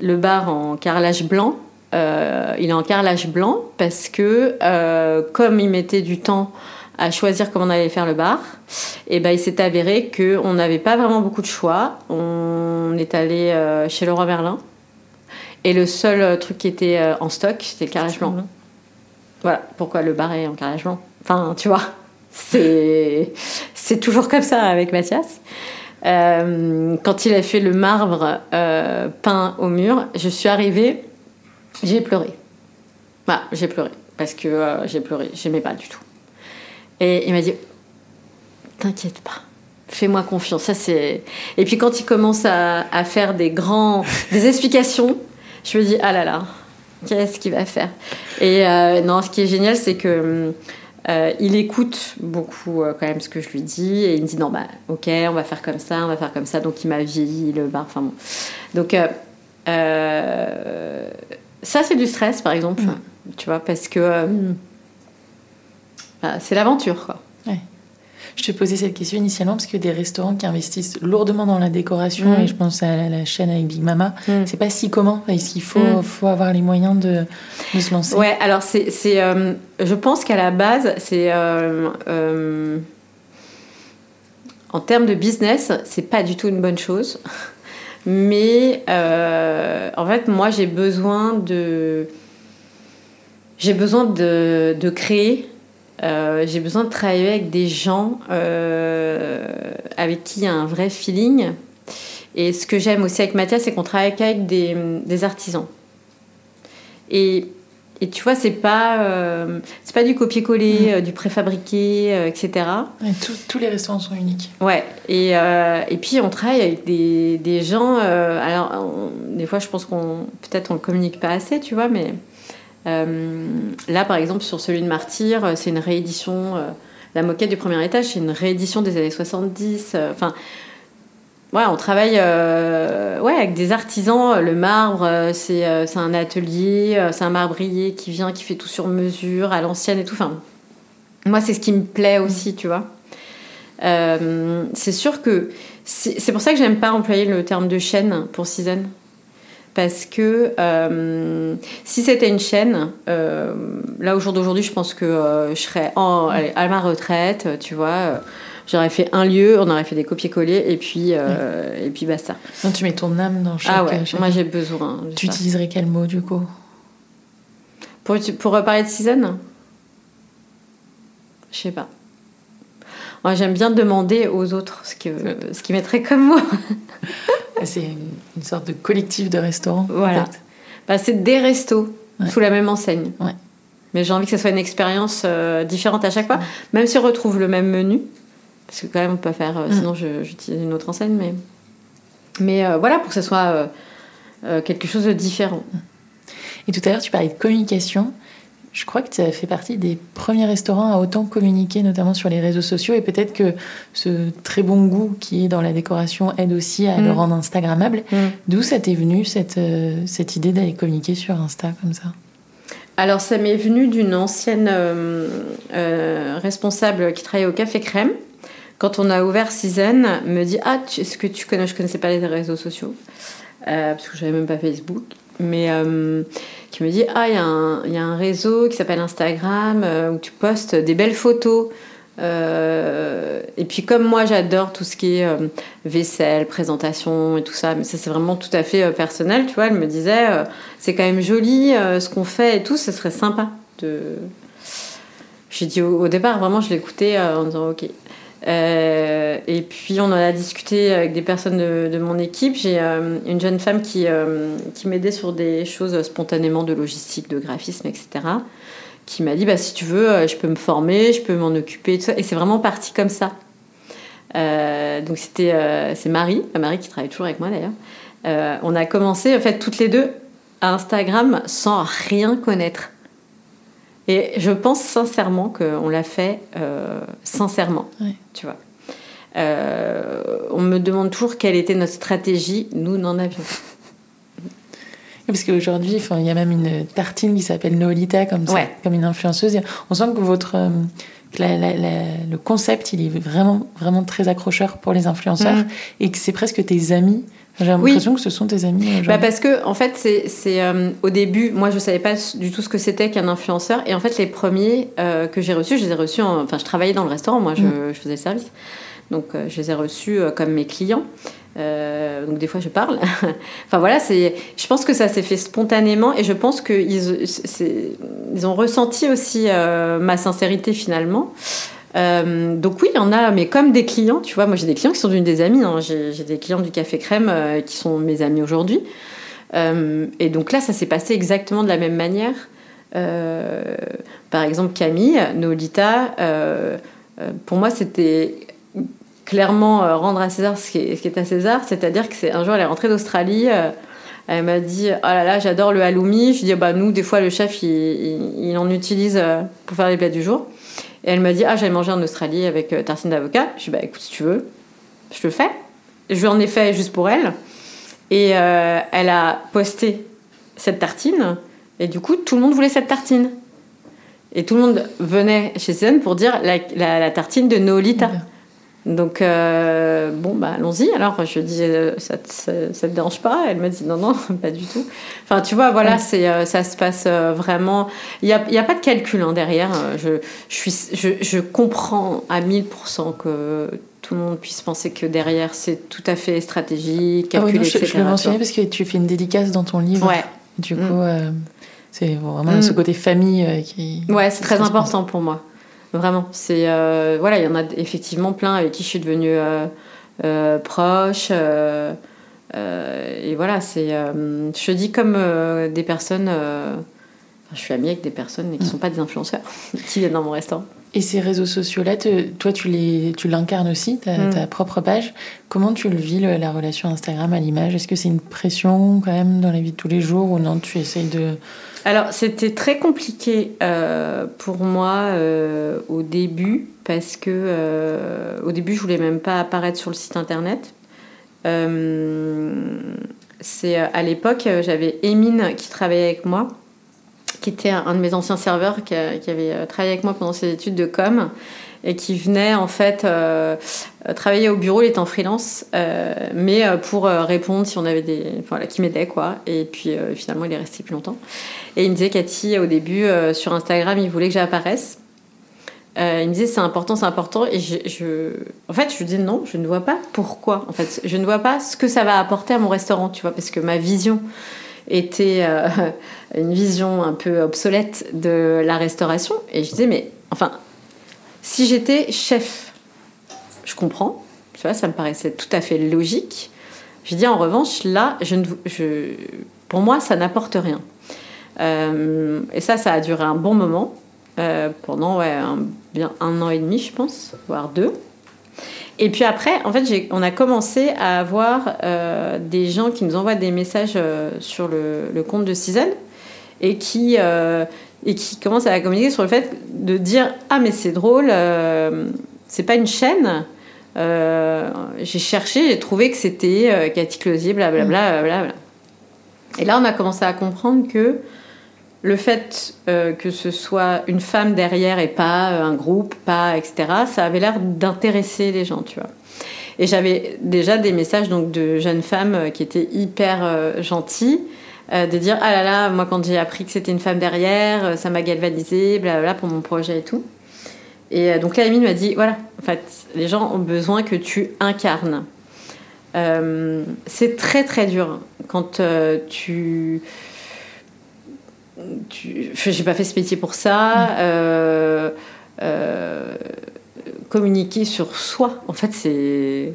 Le bar en carrelage blanc, euh, il est en carrelage blanc parce que euh, comme il mettait du temps à choisir comment on allait faire le bar, et eh ben il s'est avéré qu'on n'avait pas vraiment beaucoup de choix. On est allé euh, chez Leroy Merlin et le seul truc qui était en stock c'était le carrelage blanc. Voilà pourquoi le bar est en carrelage blanc. Enfin, tu vois, c'est c'est toujours comme ça avec Mathias. quand il a fait le marbre peint au mur, je suis arrivée j'ai pleuré. Bah, j'ai pleuré. Parce que euh, j'ai pleuré. J'aimais pas du tout. Et il m'a dit T'inquiète pas. Fais-moi confiance. Ça, c'est... Et puis quand il commence à, faire des grands, des explications, je me dis ah là là, qu'est-ce qu'il va faire? Et euh, non, ce qui est génial, c'est que euh, il écoute beaucoup quand même ce que je lui dis et il me dit non bah ok, on va faire comme ça, on va faire comme ça. Donc il m'a vieilli le bar. Enfin bon. Donc ça, c'est du stress, par exemple. Tu vois, parce que euh, bah, c'est l'aventure, quoi. Je te posais cette question initialement parce que des restaurants qui investissent lourdement dans la décoration, mm. et je pense à la, chaîne avec Big Mama, mm. c'est pas si commun. Il faut, mm. faut avoir les moyens de, se lancer. Ouais, alors c'est. Euh, je pense qu'à la base, c'est. Euh, en termes de business, c'est pas du tout une bonne chose. Mais euh, en fait, moi, j'ai besoin de. J'ai besoin de, de créer. Euh, j'ai besoin de travailler avec des gens euh, avec qui il y a un vrai feeling. Et ce que j'aime aussi avec Mathias, c'est qu'on travaille avec des, des artisans. Et tu vois, c'est pas, euh, c'est pas du copier-coller, mm. euh, du préfabriqué, euh, etc. tous les restaurants sont uniques. Ouais. Et, et puis on travaille avec des, des gens. alors, des fois, je pense qu'on peut-être on le communique pas assez, tu vois, mais là, par exemple, sur celui de Martyr, c'est une réédition la moquette du premier étage, c'est une réédition des années 70. Enfin, ouais, on travaille ouais, avec des artisans. Le marbre, c'est un atelier, c'est un marbrier qui vient, qui fait tout sur mesure, à l'ancienne et tout. Enfin, moi, c'est ce qui me plaît aussi, tu vois. c'est sûr que c'est pour ça que j'aime pas employer le terme de chaîne pour Season parce que euh, si c'était une chaîne, euh, là au jour d'aujourd'hui, je pense que euh, je serais en, à ma retraite, tu vois. J'aurais fait un lieu, on aurait fait des copier-coller et puis et puis basta. Donc tu mets ton âme dans chaque. Ah ouais. Moi j'ai besoin. Tu utiliserais quel mot du coup? Pour pour parler de season? Je sais pas. Moi j'aime bien demander aux autres ce que ce qu'ils mettraient comme moi. C'est une, sorte de collectif de restaurants. Voilà. Bah, c'est des restos sous la même enseigne. Mais j'ai envie que ce soit une expérience euh, différente à chaque fois, même si on retrouve le même menu. Parce que quand même, on peut faire. Euh, mm. Sinon, j'utilise une autre enseigne. Mais, mais euh, voilà, pour que ce soit quelque chose de différent. Et tout à l'heure, tu parlais de communication. Je crois que tu as fait partie des premiers restaurants à autant communiquer, notamment sur les réseaux sociaux. Et peut-être que ce très bon goût qui est dans la décoration aide aussi à le mm. rendre Instagrammable. Mm. D'où ça t'est venu, cette, euh, cette idée d'aller communiquer sur Insta comme ça? Alors, ça m'est venu d'une ancienne euh, euh, responsable qui travaillait au Café Crème. Quand on a ouvert Season, me dit Ah, est-ce que tu connais Je connaissais pas les réseaux sociaux, parce que j'avais même pas Facebook mais euh, qui me dit Ah, il y, a un réseau qui s'appelle Instagram euh, où tu postes des belles photos. Euh, et puis, comme moi, j'adore tout ce qui est vaisselle, présentation et tout ça, mais ça, c'est vraiment tout à fait personnel, tu vois. Elle me disait C'est quand même joli ce qu'on fait et tout, ce serait sympa de. J'ai dit au, départ, vraiment, je l'écoutais en disant Ok. Euh, et puis on en a discuté avec des personnes de, mon équipe. J'ai euh, une jeune femme qui, euh, qui m'aidait sur des choses spontanément de logistique, de graphisme, etc. Qui m'a dit bah, si tu veux, je peux me former, je peux m'en occuper. Et, c'est vraiment parti comme ça. donc c'était c'est Marie, Marie qui travaille toujours avec moi d'ailleurs. on a commencé en fait toutes les deux à Instagram sans rien connaître. Et je pense sincèrement qu'on l'a fait euh, sincèrement, tu vois. Euh, on me demande toujours quelle était notre stratégie. Nous n'en avions pas. Parce qu'aujourd'hui, il y a même une tartine qui s'appelle Nolita, comme, ça, comme une influenceuse. On sent que votre, euh, le concept, il est vraiment, vraiment très accrocheur pour les influenceurs mm. et que c'est presque tes amis j'ai l'impression que ce sont tes amis. Bah parce que, en fait, c'est euh, au début, moi, je savais pas du tout ce que c'était qu'un influenceur. Et en fait, les premiers euh, que j'ai reçus, je les ai reçus. Enfin, je travaillais dans le restaurant, moi, je, mm. je faisais le service. Donc, euh, je les ai reçus comme mes clients. donc, des fois, je parle. enfin, voilà. Je pense que ça s'est fait spontanément. Et je pense qu'ils ils ont ressenti aussi ma sincérité finalement. Euh, donc oui, il y en a, mais comme des clients, tu vois, moi j'ai des clients qui sont devenus des amis. Hein. J'ai des clients du Café Crème euh, qui sont mes amis aujourd'hui. Euh, et donc là, ça s'est passé exactement de la même manière. par exemple, Camille, Nolita, pour moi, c'était clairement rendre à César ce qui est, à César. C'est-à-dire que c'est un jour, elle est rentrée d'Australie. elle m'a dit Oh là là, j'adore le halloumi. Je lui dit Bah, nous, des fois, le chef, il, il, il en utilise pour faire les plats du jour. Et elle m'a dit Ah, j'allais manger en Australie avec euh, tartine d'avocat. Je lui ai dit Bah écoute, si tu veux, je le fais. Je lui en ai fait juste pour elle. Et euh, elle a posté cette tartine. Et du coup, tout le monde voulait cette tartine. Et tout le monde venait chez Zen pour dire la, la, tartine de Nolita. Donc, euh, bon, bah, allons-y. Alors, je dis, euh, ça, ça, te dérange pas? Elle me dit, non, non, pas du tout. Enfin, tu vois, voilà, c'est, euh, ça se passe vraiment. Il n'y a, y a, pas de calcul hein, derrière. Je, je, suis, je, je, comprends à 1000% que tout le monde puisse penser que derrière, c'est tout à fait stratégique, calculé, ah oui, je, Je le mentionnais parce que tu fais une dédicace dans ton livre. Ouais. Du coup, mm. c'est vraiment mm. ce côté famille qui. Ouais, c'est très important pour moi. Vraiment, c'est euh, voilà, il y en a effectivement plein avec qui je suis devenue euh, euh, proche. et voilà, c'est, je dis comme des personnes je suis amie avec des personnes qui ne sont pas des influenceurs qui viennent dans mon restaurant. Et ces réseaux sociaux-là, toi, tu les, tu l'incarnes aussi, ta, mm. ta, propre page. Comment tu le vis, la relation Instagram à l'image? Est-ce que c'est une pression quand même dans la vie de tous les jours ou non? Tu essayes de... Alors, c'était très compliqué euh, pour moi euh, au début parce que euh, au début, je voulais même pas apparaître sur le site internet. c'est à l'époque, j'avais Emine qui travaillait avec moi qui était un de mes anciens serveurs qui, avait travaillé avec moi pendant ses études de com et qui venait en fait euh, travailler au bureau, il était en freelance, euh, mais pour répondre si on avait des. Voilà, qui m'aidait quoi. Et puis finalement, il est resté plus longtemps. Et il me disait, Cathy, au début, sur Instagram, il voulait que j'apparaisse. il me disait, c'est important, c'est important. Et je, En fait, je lui disais, non, je ne vois pas pourquoi. En fait, je ne vois pas ce que ça va apporter à mon restaurant, tu vois, parce que ma vision était euh, une vision un peu obsolète de la restauration. Et je disais, mais enfin, si j'étais chef, je comprends, tu ça me paraissait tout à fait logique. Je dis en revanche, là, pour moi, ça n'apporte rien. Euh, et ça, ça a duré un bon moment, euh, pendant un an et demi, je pense, voire deux. Et puis après, en fait, on a commencé à avoir euh, des gens qui nous envoient des messages sur le, compte de Season et qui, et qui commencent à communiquer sur le fait de dire Ah, mais c'est drôle, c'est pas une chaîne. j'ai cherché, j'ai trouvé que c'était Cathy Closier, blablabla. Bla, Et là, on a commencé à comprendre que le fait euh, que ce soit une femme derrière et pas euh, un groupe, pas etc., ça avait l'air d'intéresser les gens, tu vois. Et j'avais déjà des messages donc de jeunes femmes euh, qui étaient hyper gentilles, de dire ah là là, moi quand j'ai appris que c'était une femme derrière, ça m'a galvanisé, blablabla pour mon projet et tout. Et donc là, Amine m'a dit voilà, en fait, les gens ont besoin que tu incarnes. c'est très très dur quand tu j'ai pas fait ce métier pour ça. Mm. Euh, euh, communiquer sur soi, en fait, c'est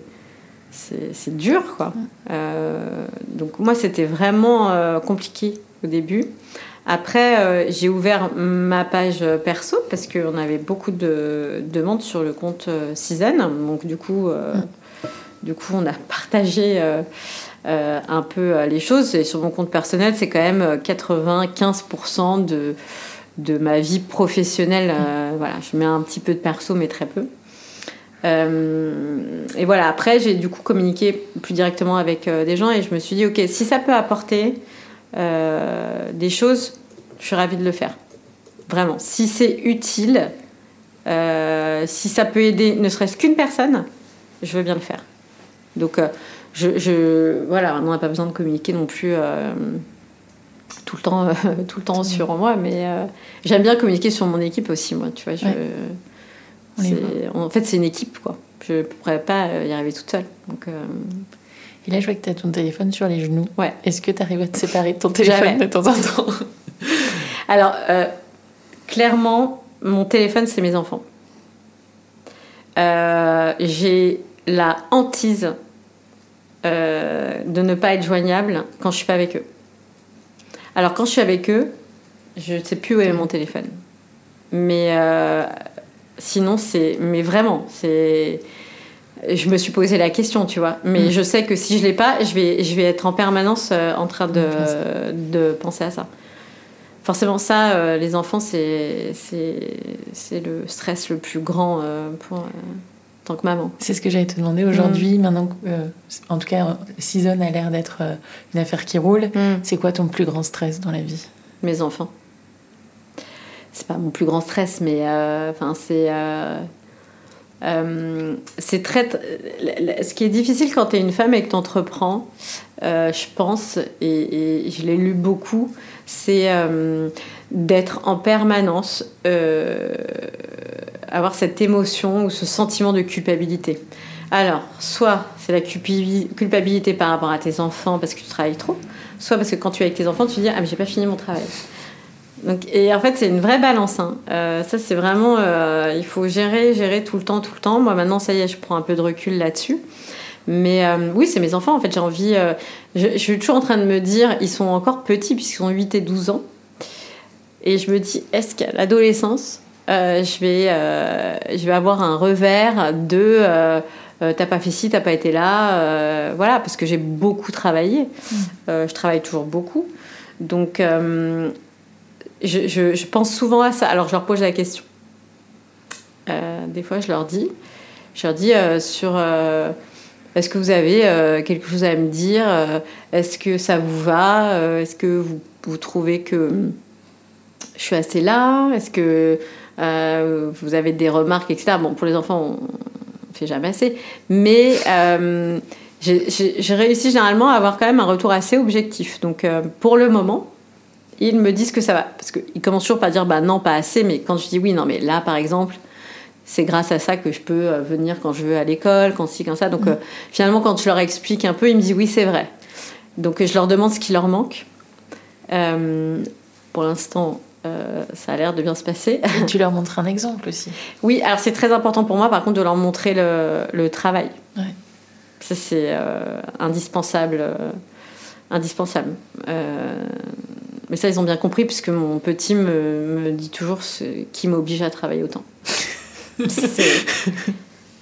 c'est dur, quoi. Mm. Euh, donc moi, c'était vraiment compliqué au début. Après, j'ai ouvert ma page perso parce qu'on avait beaucoup de demandes sur le compte Season. Donc du coup, mm. du coup, on a partagé euh, un peu euh, les choses. Et sur mon compte personnel, c'est quand même 95% euh, de, de ma vie professionnelle. voilà, je mets un petit peu de perso, mais très peu. Et voilà, après, j'ai du coup communiqué plus directement avec des gens et je me suis dit, ok, si ça peut apporter des choses, je suis ravie de le faire. Vraiment. Si c'est utile, si ça peut aider ne serait-ce qu'une personne, je veux bien le faire. Donc, je, voilà, on n'a pas besoin de communiquer non plus euh, tout le temps, euh, tout le temps sur moi, mais euh, j'aime bien communiquer sur mon équipe aussi, moi. Tu vois, je, en fait, c'est une équipe, quoi. Je ne pourrais pas y arriver toute seule. Donc, Et là, je vois que tu as ton téléphone sur les genoux. Ouais. Est-ce que tu arrives à te séparer de ton téléphone de temps en temps? Alors, clairement, mon téléphone, c'est mes enfants. J'ai la hantise euh, de ne pas être joignable quand je suis pas avec eux. Alors quand je suis avec eux, je ne sais plus où est mon téléphone. Mais euh, sinon, c'est. Mais vraiment, c'est. Je me suis posé la question, tu vois. Mais mm. je sais que si je l'ai pas, je vais, je vais être en permanence euh, en train de, de penser à ça. Forcément, ça, les enfants, c'est le stress le plus grand pour tant que maman. C'est ce que j'allais te demander aujourd'hui. Mm. Maintenant, euh, en tout cas, Season a l'air d'être euh, une affaire qui roule. Mm. C'est quoi ton plus grand stress dans la vie? Mes enfants. C'est pas mon plus grand stress, mais euh, enfin c'est c'est très. Ce qui est difficile quand tu es une femme et que tu entreprends, je pense, et je l'ai lu beaucoup, c'est d'être en permanence avoir cette émotion ou ce sentiment de culpabilité. Alors, soit c'est la culpabilité par rapport à tes enfants parce que tu travailles trop, soit parce que quand tu es avec tes enfants, tu te dis Ah, mais j'ai pas fini mon travail. Donc, et en fait, c'est une vraie balance. Hein. Euh, ça, c'est vraiment. Euh, il faut gérer, gérer tout le temps, tout le temps. Moi, maintenant, ça y est, je prends un peu de recul là-dessus. Mais euh, oui, c'est mes enfants. En fait, j'ai envie. Je, je, suis toujours en train de me dire Ils sont encore petits, puisqu'ils ont 8 et 12 ans. Et je me dis, est-ce qu'à l'adolescence, je, vais, je vais avoir un revers de t'as pas fait ci, t'as pas été là, voilà, parce que j'ai beaucoup travaillé. Mm. je travaille toujours beaucoup. Donc, je, pense souvent à ça. Alors, je leur pose la question. des fois, je leur dis, je leur dis sur est-ce que vous avez euh, quelque chose à me dire euh, Est-ce que ça vous va euh, Est-ce que vous, vous, trouvez que je suis assez là Est-ce que vous avez des remarques, etc. Bon, pour les enfants, on ne fait jamais assez. Mais j'ai réussi généralement à avoir quand même un retour assez objectif. Donc, pour le moment, ils me disent que ça va. Parce qu'ils commencent toujours par dire bah non, pas assez. Mais quand je dis oui, non, mais là, par exemple, c'est grâce à ça que je peux euh, venir quand je veux à l'école, quand ci, quand ça. Donc mm. euh, finalement, quand je leur explique un peu, ils me disent oui, c'est vrai. Donc je leur demande ce qui leur manque. Euh, pour l'instant, ça a l'air de bien se passer. Et tu leur montres un exemple aussi. Oui, alors c'est très important pour moi, par contre, de leur montrer le, travail. Ça, c'est indispensable. Indispensable. mais ça, ils ont bien compris, puisque mon petit me, me dit toujours ce qui m'oblige à travailler autant.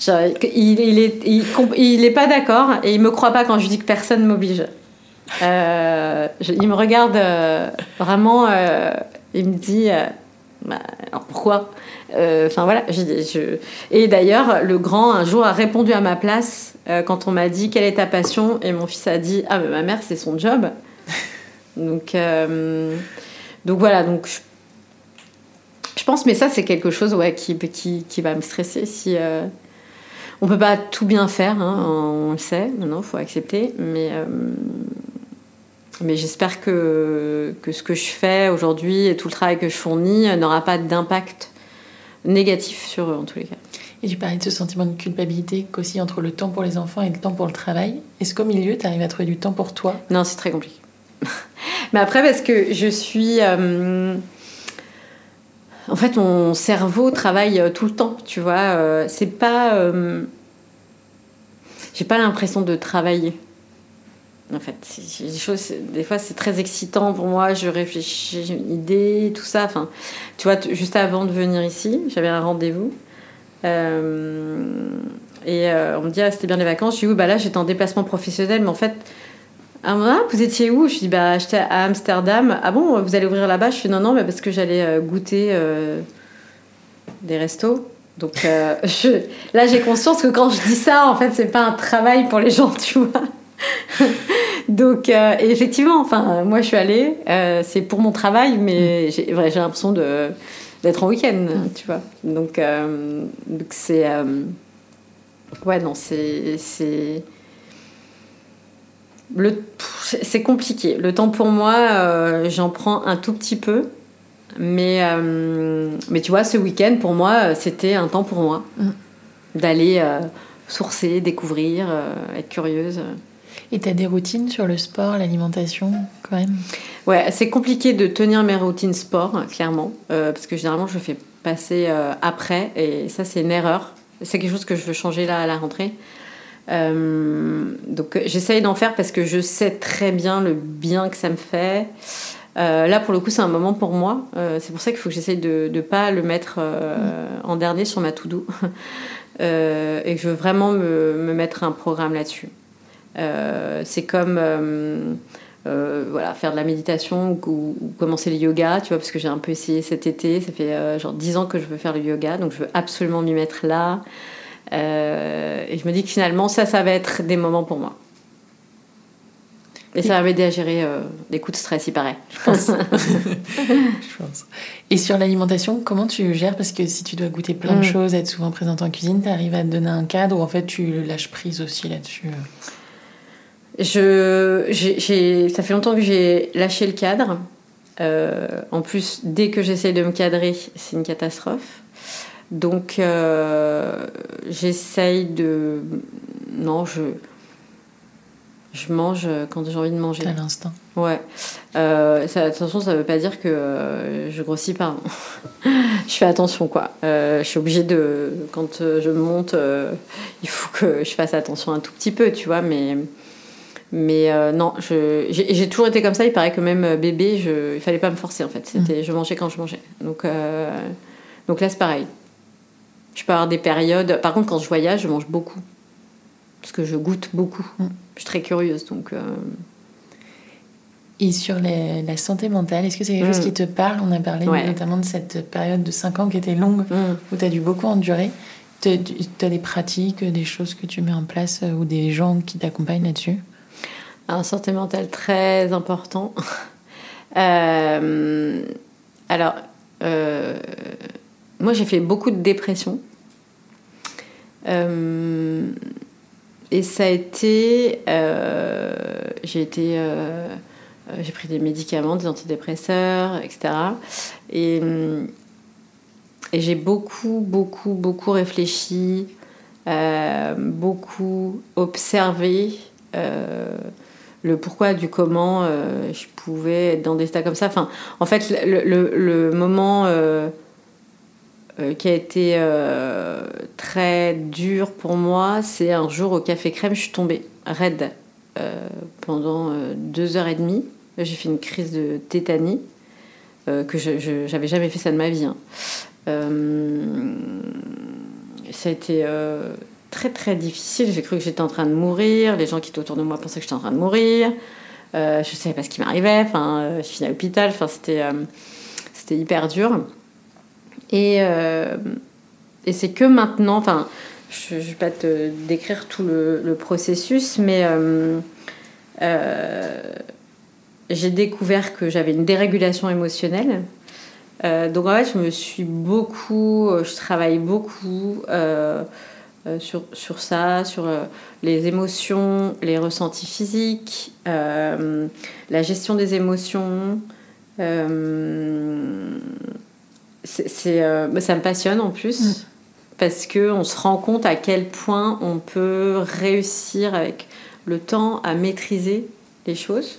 il, il, est, il, est pas d'accord et il me croit pas quand je dis que personne m'oblige. Euh, il me regarde euh, vraiment, euh, il me dit bah, alors pourquoi? Enfin voilà, je, et d'ailleurs, le grand un jour a répondu à ma place quand on m'a dit quelle est ta passion? Et mon fils a dit ah mais ma mère c'est son job. donc donc voilà donc je je pense, mais ça, c'est quelque chose ouais, qui, qui, qui va me stresser. Si, euh... On peut pas tout bien faire, hein, on le sait, maintenant, il faut accepter. Mais, euh, mais j'espère que, que ce que je fais aujourd'hui et tout le travail que je fournis n'aura pas d'impact négatif sur eux, en tous les cas. Et tu parlais de ce sentiment de culpabilité qu'aussi entre le temps pour les enfants et le temps pour le travail. Est-ce qu'au milieu, tu arrives à trouver du temps pour toi? Non, c'est très compliqué. mais après, parce que je suis... Euh, en fait, mon cerveau travaille euh, tout le temps, tu vois. Euh, c'est pas. J'ai pas l'impression de travailler. En fait, des choses, des fois, c'est très excitant pour moi. Je réfléchis, j'ai une idée, tout ça. Enfin, tu vois, juste avant de venir ici, j'avais un rendez-vous. Et on me dit, ah, c'était bien les vacances. Je dis, oui, bah là, j'étais en déplacement professionnel, mais en fait, ah, vous étiez où? Je dis bah j'étais à Amsterdam. Ah bon, vous allez ouvrir là-bas? Je dis non non, mais parce que j'allais euh, goûter euh, des restos. Donc euh, là j'ai conscience que quand je dis ça, en fait c'est pas un travail pour les gens, tu vois. Donc effectivement, enfin moi je suis allée, c'est pour mon travail, mais mm. j'ai l'impression de d'être en week-end, tu vois. Donc donc c'est ouais non c'est c'est c'est compliqué. Le temps pour moi, euh, j'en prends un tout petit peu. Mais, euh, mais tu vois, ce week-end, pour moi, c'était un temps pour moi. Mm. D'aller euh, sourcer, découvrir, être curieuse. Et tu as des routines sur le sport, l'alimentation, quand même? Ouais, c'est compliqué de tenir mes routines sport, clairement. parce que généralement, je fais passer après. Et ça, c'est une erreur. C'est quelque chose que je veux changer là à la rentrée. Euh, donc j'essaye d'en faire parce que je sais très bien le bien que ça me fait. Euh, là, pour le coup, c'est un moment pour moi. Euh, c'est pour ça qu'il faut que j'essaye de ne pas le mettre en dernier sur ma to-do. et que je veux vraiment me, me mettre un programme là-dessus. C'est comme voilà, faire de la méditation ou, ou, commencer le yoga, tu vois, parce que j'ai un peu essayé cet été. Ça fait genre 10 ans que je veux faire le yoga, donc je veux absolument m'y mettre là. Euh, et je me dis que finalement, ça, ça va être des moments pour moi. Et ça va m'aider à gérer euh, des coups de stress, il paraît, je pense. je pense. Et sur l'alimentation, comment tu gères? Parce que si tu dois goûter plein de mm. choses, être souvent présente en cuisine, tu arrives à te donner un cadre ou en fait tu lâches prise aussi là-dessus je, j'ai, Ça fait longtemps que j'ai lâché le cadre. Euh, en plus, dès que j'essaie de me cadrer, c'est une catastrophe. Donc, euh, j'essaye de. Non, je. Je mange quand j'ai envie de manger. À l'instant. Ouais. Euh, ça, attention, ça veut pas dire que euh, je grossis pas. je fais attention, quoi. je suis obligée de. Quand je monte, il faut que je fasse attention un tout petit peu, tu vois, mais. Mais euh, non, j'ai toujours été comme ça. Il paraît que même euh, bébé, je, il fallait pas me forcer en fait. C'était, je mangeais quand je mangeais. Donc, euh, donc là, c'est pareil. Je peux avoir des périodes. Par contre, quand je voyage, je mange beaucoup. Parce que je goûte beaucoup. Mm. Je suis très curieuse. Donc, euh, Et sur les- la santé mentale, est-ce que c'est quelque Mm. chose qui te parle? On a parlé Ouais. notamment de cette période de 5 ans qui était longue, mm. où tu as dû beaucoup endurer. Tu as des pratiques, des choses que tu mets en place ou des gens qui t'accompagnent là-dessus? Un santé mentale très important. Euh, alors, euh, moi j'ai fait beaucoup de dépression. Euh, et ça a été. j'ai été. j'ai pris des médicaments, des antidépresseurs, etc. Et, j'ai beaucoup, beaucoup, beaucoup réfléchi, beaucoup observé le pourquoi du comment euh, je pouvais être dans des états comme ça. Enfin, en fait, le, moment euh, euh, qui a été très dur pour moi, c'est un jour au Café Crème, je suis tombée raide pendant deux heures et demie. J'ai fait une crise de tétanie, que je j'avais jamais fait ça de ma vie. hein. Ça a été très très difficile. J'ai cru que j'étais en train de mourir. Les gens qui étaient autour de moi pensaient que j'étais en train de mourir. Euh, je savais pas ce qui m'arrivait. Enfin, euh, je finis à l'hôpital. Enfin, c'était euh, c'était hyper dur. Et, euh, et c'est que maintenant, enfin, je ne vais pas te décrire tout le, le processus, mais euh, j'ai découvert que j'avais une dérégulation émotionnelle. Donc en fait, je me suis beaucoup, je travaille beaucoup euh, sur, sur ça, sur euh, les émotions, les ressentis physiques, euh, la gestion des émotions. C'est, c'est, bah, ça me passionne en plus. Mm. Parce qu'on se rend compte à quel point on peut réussir avec le temps à maîtriser les choses.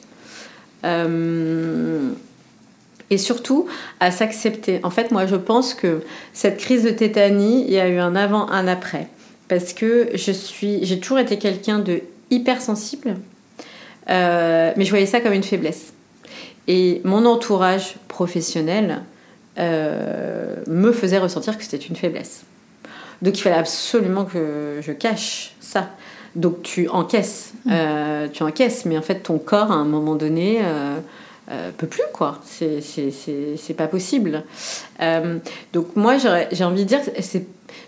Et surtout à s'accepter. En fait, moi, je pense que cette crise de tétanie, il y a eu un avant, un après. Parce que je suis, j'ai toujours été quelqu'un de hypersensible, euh, mais je voyais ça comme une faiblesse. Et mon entourage professionnel euh, me faisait ressentir que c'était une faiblesse. Donc il fallait absolument que je cache ça. Donc tu encaisses, euh, tu encaisses, mais en fait ton corps à un moment donné peut plus quoi. C'est pas possible. Euh, donc moi j'ai envie de dire,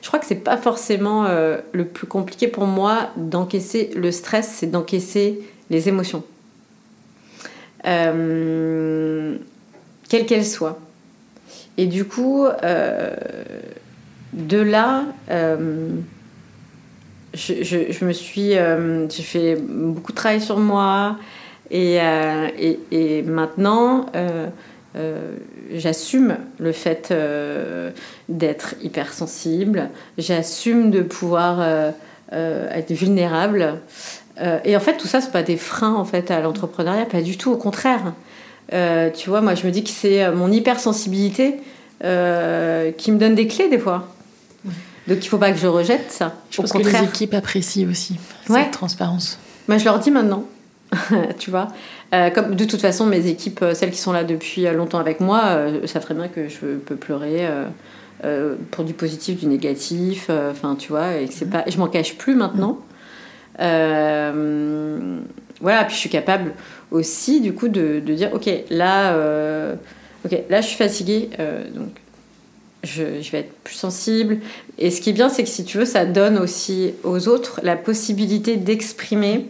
je crois que c'est pas forcément euh, le plus compliqué pour moi d'encaisser le stress, c'est d'encaisser les émotions, Euh, quelles qu'elles soient. Et du coup, euh, de là, euh, je, je- je me suis, euh, j'ai fait beaucoup de travail sur moi et, euh, et, et maintenant, euh, euh, j'assume le fait d'être hypersensible, j'assume de pouvoir être vulnérable. Et en fait, tout ça, c'est pas des freins en fait à l'entrepreneuriat, pas du tout, au contraire. Tu vois, moi, je me dis que c'est mon hypersensibilité qui me donne des clés des fois. Donc, il faut pas que je rejette ça. Je au pense contraire. que les équipes apprécient aussi Ouais. cette transparence. Moi, je leur dis maintenant. tu vois. Euh, comme de toute façon mes équipes euh, celles qui sont là depuis euh, longtemps avec moi euh, savent très bien que je peux pleurer euh, pour du positif du négatif enfin tu vois et que c'est pas je m'en cache plus maintenant. Voilà puis je suis capable aussi du coup de, de dire ok là ok là je suis fatiguée donc je, je vais être plus sensible. Et ce qui est bien c'est que si tu veux ça donne aussi aux autres la possibilité d'exprimer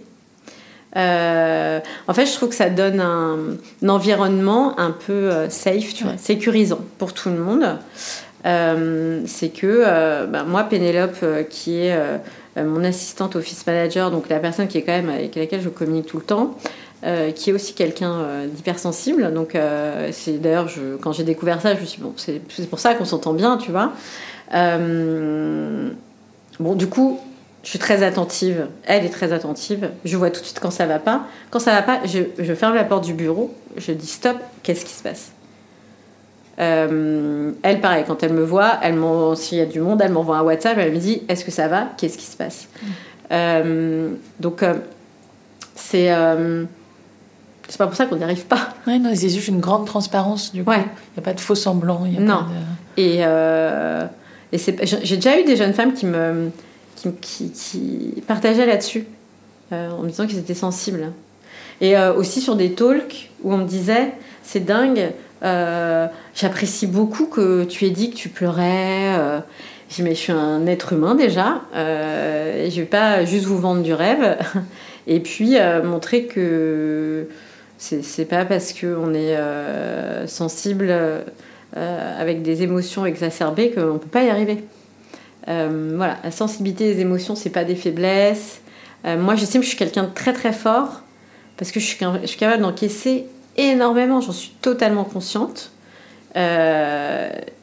euh, en fait, je trouve que ça donne un, un environnement un peu euh, safe, tu vois, sécurisant pour tout le monde. Euh, c'est que euh, bah, moi, Pénélope, qui est mon assistante office manager, donc la personne qui est quand même avec laquelle je communique tout le temps, euh, qui est aussi quelqu'un euh, d'hypersensible. Donc, euh, c'est d'ailleurs, je- quand j'ai découvert ça, je me suis dit, bon, c'est pour ça qu'on s'entend bien, tu vois. Bon, du coup, je suis très attentive. Elle est très attentive. Je vois tout de suite quand ça va pas. Quand ça va pas, je, je ferme la porte du bureau. Je dis stop. Qu'est-ce qui se passe? Euh, Elle, pareil, quand elle me voit, elle s'il y a du monde, elle m'envoie un WhatsApp. Elle me dit est-ce que ça va? Qu'est-ce qui se passe? Euh, Donc, euh, c'est c'est pas pour ça qu'on n'y arrive pas. Ouais, non, c'est juste une grande transparence, du coup. Il n'y a pas de faux semblant. non. Et, euh, et j'ai déjà eu des jeunes femmes qui me qui, qui, partageaient là-dessus, euh, en me disant qu'ils étaient sensibles. Et euh, aussi sur des talks où on me disait c'est dingue, j'apprécie beaucoup que tu aies dit que tu pleurais. je dis mais je suis un être humain déjà, je vais pas juste vous vendre du rêve. Et puis montrer que c'est pas parce qu'on est euh, sensible euh, avec des émotions exacerbées qu'on peut pas y arriver. Euh, voilà, la sensibilité des émotions, c'est pas des faiblesses. moi, j'estime que je suis quelqu'un de très très fort parce que je suis, je suis capable d'encaisser énormément. J'en suis totalement consciente et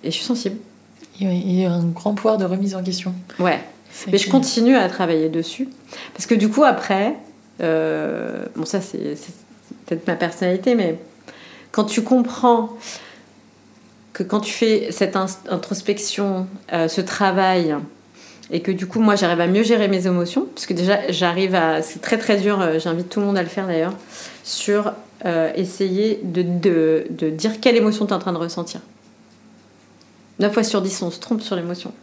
je suis sensible. Il y a un grand pouvoir de remise en question. Ouais. Mais je continue à travailler dessus parce que du coup après, bon ça c'est peut-être ma personnalité, mais quand tu comprends que quand tu fais cette introspection, euh, ce travail, et que du coup, moi, j'arrive à mieux gérer mes émotions, parce que déjà, j'arrive à. C'est très très dur, euh, j'invite tout le monde à le faire d'ailleurs, sur euh, essayer de, de, de, dire quelle émotion tu es en train de ressentir. 9 fois sur 10, on se trompe sur l'émotion.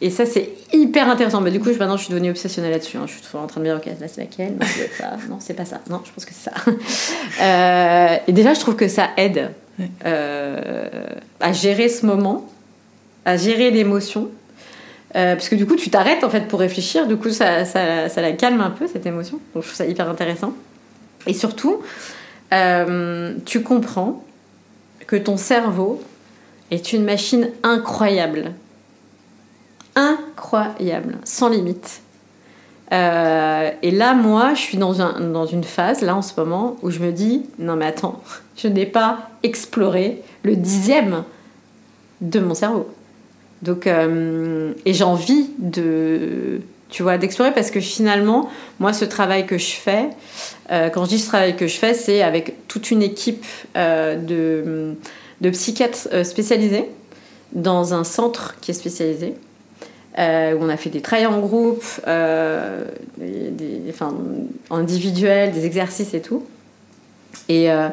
Et ça, c'est hyper intéressant. Bah, du coup, maintenant, je suis devenue obsessionnelle là-dessus. Hein. Je suis toujours en train de me dire, ok, là, c'est laquelle? Non, c'est ça. Non, c'est pas ça. Non, je pense que c'est ça. Et déjà, je trouve que ça aide euh, à gérer ce moment, à gérer l'émotion. Euh, parce que du coup, tu t'arrêtes en fait pour réfléchir. Du coup, ça, ça, ça, la calme un peu, cette émotion. Donc, je trouve ça hyper intéressant. Et surtout, tu comprends que ton cerveau est une machine incroyable incroyable, sans limite. Euh, et là, moi, je suis dans, un, dans une phase, là, en ce moment, où je me dis, non mais attends, je n'ai pas exploré le dixième de mon cerveau. Donc, euh, et j'ai envie de, tu vois, d'explorer parce que finalement, moi, ce travail que je fais, euh, quand je dis ce travail que je fais, c'est avec toute une équipe de psychiatres spécialisés dans un centre qui est spécialisé. Euh, où on a fait des travails en groupe, euh, des, enfin, individuels, des exercices et tout. Et, euh,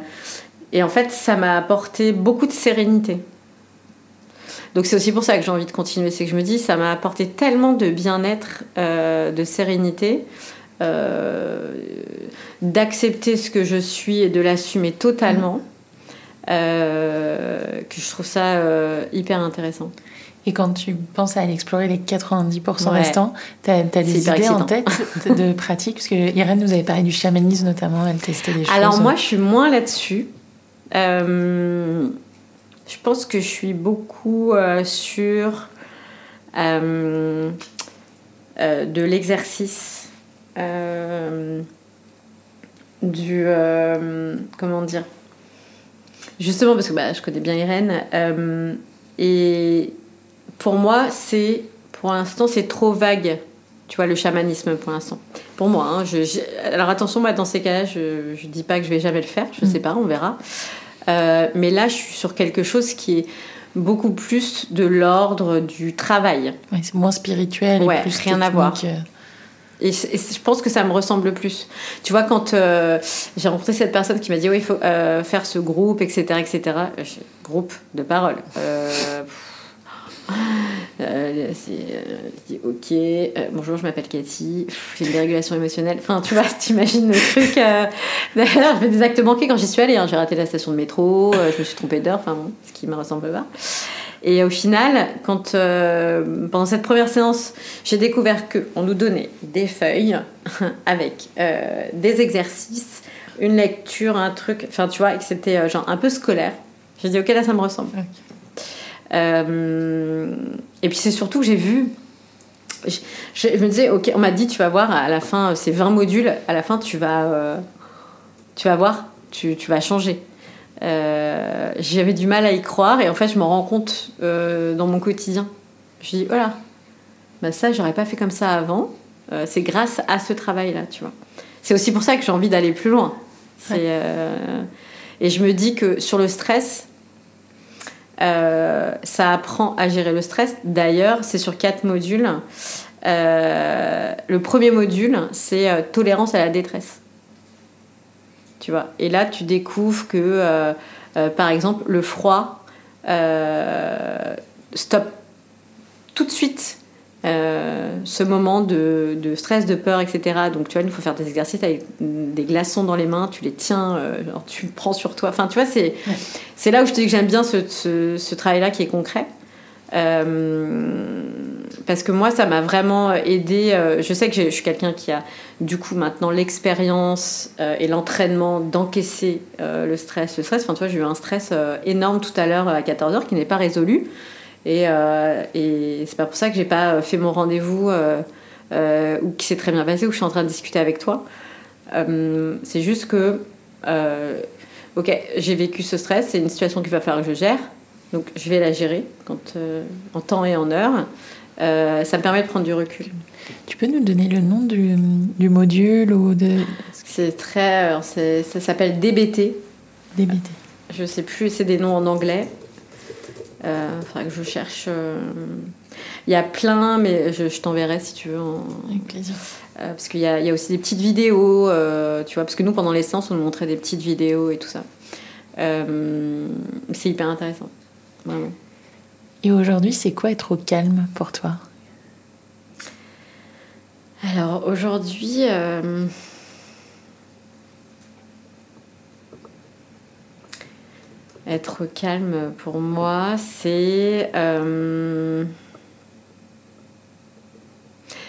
et en fait, ça m'a apporté beaucoup de sérénité. Donc c'est aussi pour ça que j'ai envie de continuer, c'est que je me dis, ça m'a apporté tellement de bien-être, de sérénité, d'accepter ce que je suis et de l'assumer totalement, que je trouve ça hyper intéressant. Et quand tu penses à aller explorer les 90% restants, tu as, des idées en tête de pratique? Parce que Irène nous avait parlé du chamanisme notamment, elle testait des choses. Alors moi, je suis moins là-dessus. Euh, je pense que je suis beaucoup euh, sur euh, de l'exercice, du... comment dire? Justement, parce que bah, je connais bien Irène. et pour moi, c'est pour l'instant, c'est trop vague. Tu vois, le chamanisme pour l'instant. Pour moi, hein, alors attention, moi, dans ces cas-là, je ne dis pas que je vais jamais le faire, je ne mm. sais pas, on verra. Euh, mais là, je suis sur quelque chose qui est beaucoup plus de l'ordre du travail. c'est moins spirituel et plus rien à voir. Euh. Et, je pense que ça me ressemble plus. Tu vois, quand euh, j'ai rencontré cette personne qui m'a dit, oui, il faut faire ce groupe, etc., etc., groupe de parole. Euh, c'est euh, ok, euh, bonjour, je m'appelle Cathy, j'ai une dérégulation émotionnelle. Enfin, tu vois, t'imagines le truc. D'ailleurs, je fais des actes manqués quand j'y suis allée. Hein. J'ai raté la station de métro, je me suis trompée d'heure, enfin, ce qui me ressemble pas. Et au final, pendant cette première séance, j'ai découvert qu'on nous donnait des feuilles avec des exercices, une lecture, un truc, enfin, tu vois, que c'était genre un peu scolaire. J'ai dit, ok, là, ça me ressemble. Euh, et puis c'est surtout que j'ai vu je, me disais, ok, on m'a dit, tu vas voir, à la fin, c'est 20 modules, à la fin, tu vas, euh, tu vas voir, tu, tu vas changer. Euh, J'avais du mal à y croire, et en fait, je me rends compte dans mon quotidien. Je dis, voilà, bah ça, j'aurais pas fait comme ça avant. c'est grâce à ce travail-là, tu vois. C'est aussi pour ça que j'ai envie d'aller plus loin. et je me dis que sur le stress, euh, ça apprend à gérer le stress. D'ailleurs, c'est sur quatre modules. Euh, le premier module, c'est euh, tolérance à la détresse. tu vois. Et là, tu découvres que, par exemple, le froid stop tout de suite euh, ce moment de, stress, de peur, etc. Donc, tu vois, il faut faire des exercices avec des glaçons dans les mains, tu les tiens, euh, tu le prends sur toi. Enfin, tu vois, c'est c'est là où je te dis que j'aime bien ce, travail-là qui est concret. Euh, parce que moi, ça m'a vraiment aidé. je sais que je suis quelqu'un qui a, du coup, maintenant l'expérience et l'entraînement d'encaisser le stress. Le stress, enfin, tu vois, j'ai eu un stress énorme tout à l'heure à 14h qui n'est pas résolu. Et, euh, et c'est pas pour ça que j'ai pas fait mon rendez-vous euh, euh, ou qui s'est très bien passé ou que je suis en train de discuter avec toi. c'est juste que, ok, j'ai vécu ce stress, c'est une situation qu'il va falloir que je gère. Donc je vais la gérer quand, en temps et en heure. ça me permet de prendre du recul. Tu peux nous donner le nom du, du module ou de... C'est très, ça s'appelle DBT. DBT. Je sais plus, c'est des noms en anglais. Il euh, faudra que je cherche. Euh, il y a plein, mais je, t'enverrai si tu veux. Avec plaisir. Euh, parce qu'il y, y, a aussi des petites vidéos, tu vois, parce que nous, pendant les séances, on nous montrait des petites vidéos et tout ça. c'est hyper intéressant, vraiment. Et aujourd'hui, c'est quoi être au calme pour toi? Alors aujourd'hui, Être calme pour moi, c'est... Euh,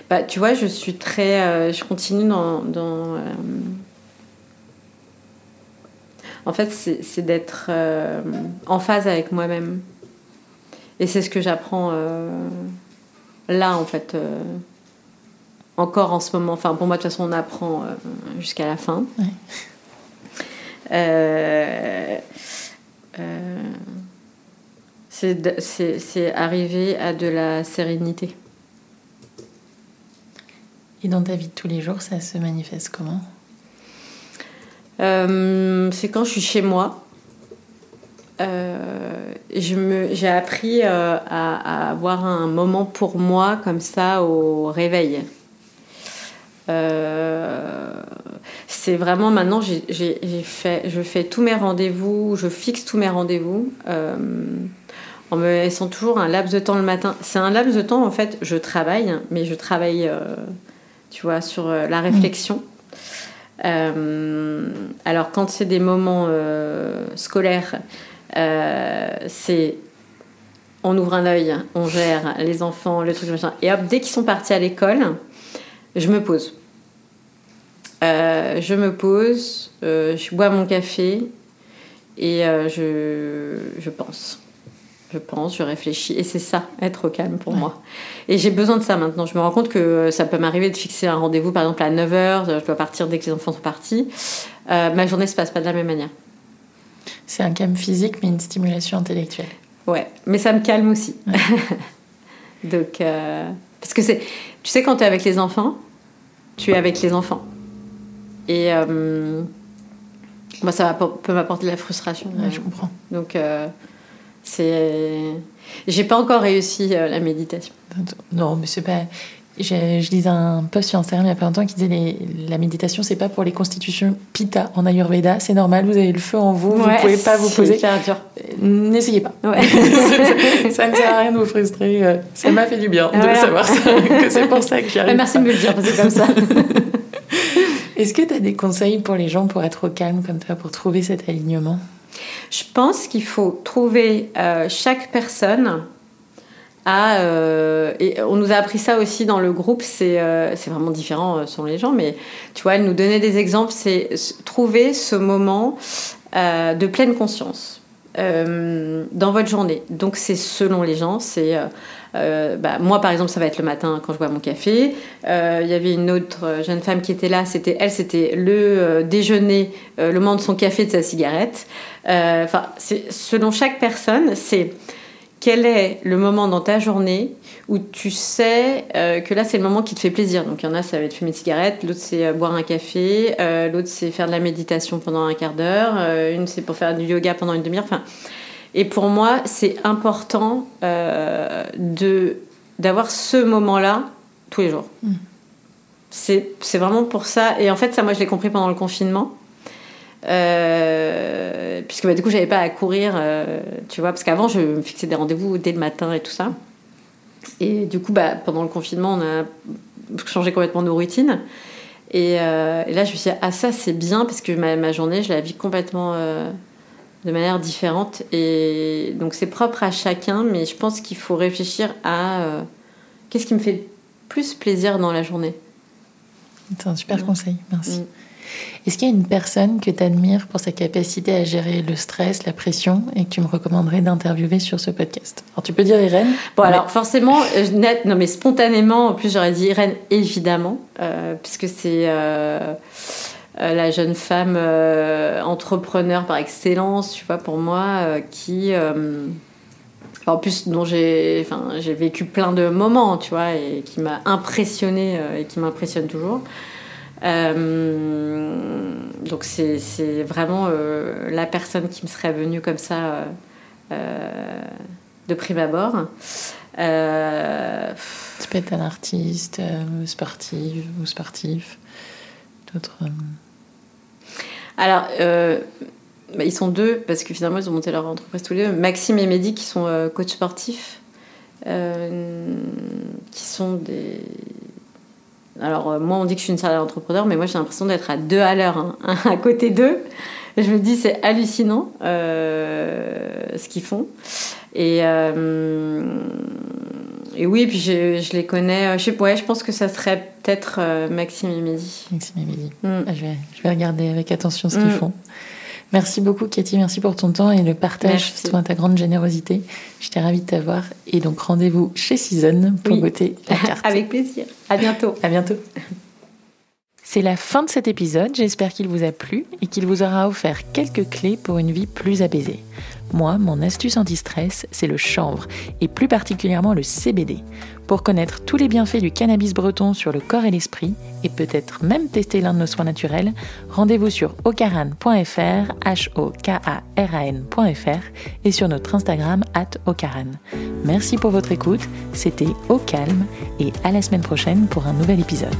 bah, tu vois, je suis très... Euh, je continue dans... dans euh, En fait, c'est d'être en phase avec moi-même. Et c'est ce que j'apprends là, en fait. encore en ce moment. Enfin, pour moi, de toute façon, on apprend jusqu'à la fin. Euh, c'est arriver à de la sérénité. Et dans ta vie de tous les jours, ça se manifeste comment? Euh, C'est quand je suis chez moi. Euh, J'ai appris euh, à, avoir un moment pour moi comme ça au réveil. Euh, c'est vraiment maintenant, je fais tous mes rendez-vous, je fixe tous mes rendez-vous euh, en me laissant toujours un laps de temps le matin. C'est un laps de temps, en fait, je travaille, mais je travaille, euh, tu vois, sur la réflexion. alors, quand c'est des moments scolaires, c'est on ouvre un œil, on gère les enfants, le truc. Et hop, dès qu'ils sont partis à l'école, je me pose. Euh, je me pose, euh, je bois mon café et euh, je, pense. Je pense, je réfléchis. Et c'est ça, être au calme pour moi. Et j'ai besoin de ça maintenant. Je me rends compte que ça peut m'arriver de fixer un rendez-vous, par exemple, à 9h. Je dois partir dès que les enfants sont partis. ma journée se passe pas de la même manière. C'est un calme physique, mais une stimulation intellectuelle. Ouais, mais ça me calme aussi. Donc, parce que c'est. Tu sais, quand tu es avec les enfants, tu es avec les enfants. Et euh, moi, ça peut m'apporter de la frustration. je comprends. Donc, euh, c'est. J'ai pas encore réussi euh, la méditation. Non, mais c'est pas. Je, lisais un post sur Instagram il y a pas longtemps qui disait les, la méditation, c'est pas pour les constitutions pita en Ayurveda. C'est normal, vous avez le feu en vous, vous vous pouvez pas vous poser. N'essayez pas. Ouais. ça ne sert à rien de vous frustrer. Ça m'a fait du bien de savoir ça, que c'est pour ça que j'arrive. Merci de me le dire, c'est comme ça. Est-ce que tu as des conseils pour les gens pour être au calme comme toi, pour trouver cet alignement? Je pense qu'il faut trouver euh, chaque personne à, euh, et on nous a appris ça aussi dans le groupe, c'est euh, vraiment différent selon les gens, mais tu vois, elle nous donnait des exemples, c'est trouver ce moment de pleine conscience dans votre journée. Donc c'est selon les gens, c'est euh, bah, moi, par exemple, ça va être le matin quand je bois mon café. Euh, il y avait une autre jeune femme qui était là. C'était elle, c'était le euh, déjeuner, le moment de son café, de sa cigarette. Enfin, selon chaque personne, c'est quel est le moment dans ta journée où tu sais que là c'est le moment qui te fait plaisir. Donc il y en a, ça va être fumer une cigarette, l'autre c'est boire un café, l'autre c'est faire de la méditation pendant un quart d'heure, une c'est pour faire du yoga pendant une demi-heure. Et pour moi, c'est important euh, de d'avoir ce moment-là tous les jours. Mm. C'est vraiment pour ça. Et en fait, ça, moi, je l'ai compris pendant le confinement. Euh, puisque bah, du coup, j'avais pas à courir, euh, tu vois, parce qu'avant, je me fixais des rendez-vous dès le matin et tout ça. Et du coup, bah, pendant le confinement, on a changé complètement nos routines. Et, euh, et là, je me suis dit, ah, ça, c'est bien, parce que ma, ma, journée, je la vis complètement de manière différente. Et donc, c'est propre à chacun, mais je pense qu'il faut réfléchir à qu'est-ce qui me fait plus plaisir dans la journée. C'est un super conseil, merci. Mm. Est-ce qu'il y a une personne que tu admires pour sa capacité à gérer le stress, la pression, et que tu me recommanderais d'interviewer sur ce podcast? Alors tu peux dire Irène Bon alors forcément, euh, net, non mais spontanément, en plus j'aurais dit Irène évidemment, euh, puisque c'est euh, la jeune femme entrepreneur par excellence, tu vois, pour moi, qui en plus dont j'ai vécu plein de moments tu vois et qui m'a impressionné et qui m'impressionne toujours euh, donc c'est vraiment euh, la personne qui me serait venue comme ça euh, de prime abord. Peux être un artiste, sportive ou sportif, d'autres. Alors, bah, ils sont deux parce que finalement ils ont monté leur entreprise tous les deux. Maxime et Mehdi qui sont coachs sportifs, qui sont des alors, euh, moi, on dit que je suis une salariée entrepreneur, mais moi, j'ai l'impression d'être à deux à l'heure, hein, à côté d'eux. Je me dis, c'est hallucinant euh, ce qu'ils font. Et, euh, et oui, puis je, les connais. Je, ouais, je pense que ça serait peut-être Maxime et Mehdi. Maxime et Mehdi. Mm. Ah, je, vais, je, vais, regarder avec attention ce qu'ils mm. font. Merci beaucoup, Cathy. Merci pour ton temps et le partage, surtout ta grande générosité. J'étais ravie de t'avoir. Et donc, rendez-vous chez Season pour goûter la carte. Avec plaisir. À bientôt. À bientôt. C'est la fin de cet épisode. J'espère qu'il vous a plu et qu'il vous aura offert quelques clés pour une vie plus apaisée. Moi, mon astuce anti-stress, c'est le chanvre, et plus particulièrement le CBD. Pour connaître tous les bienfaits du cannabis breton sur le corps et l'esprit, et peut-être même tester l'un de nos soins naturels, rendez-vous sur ocaran.fr, h o k a r a n.fr, et sur notre Instagram, ocaran. Merci pour votre écoute, c'était Au Calme, et à la semaine prochaine pour un nouvel épisode.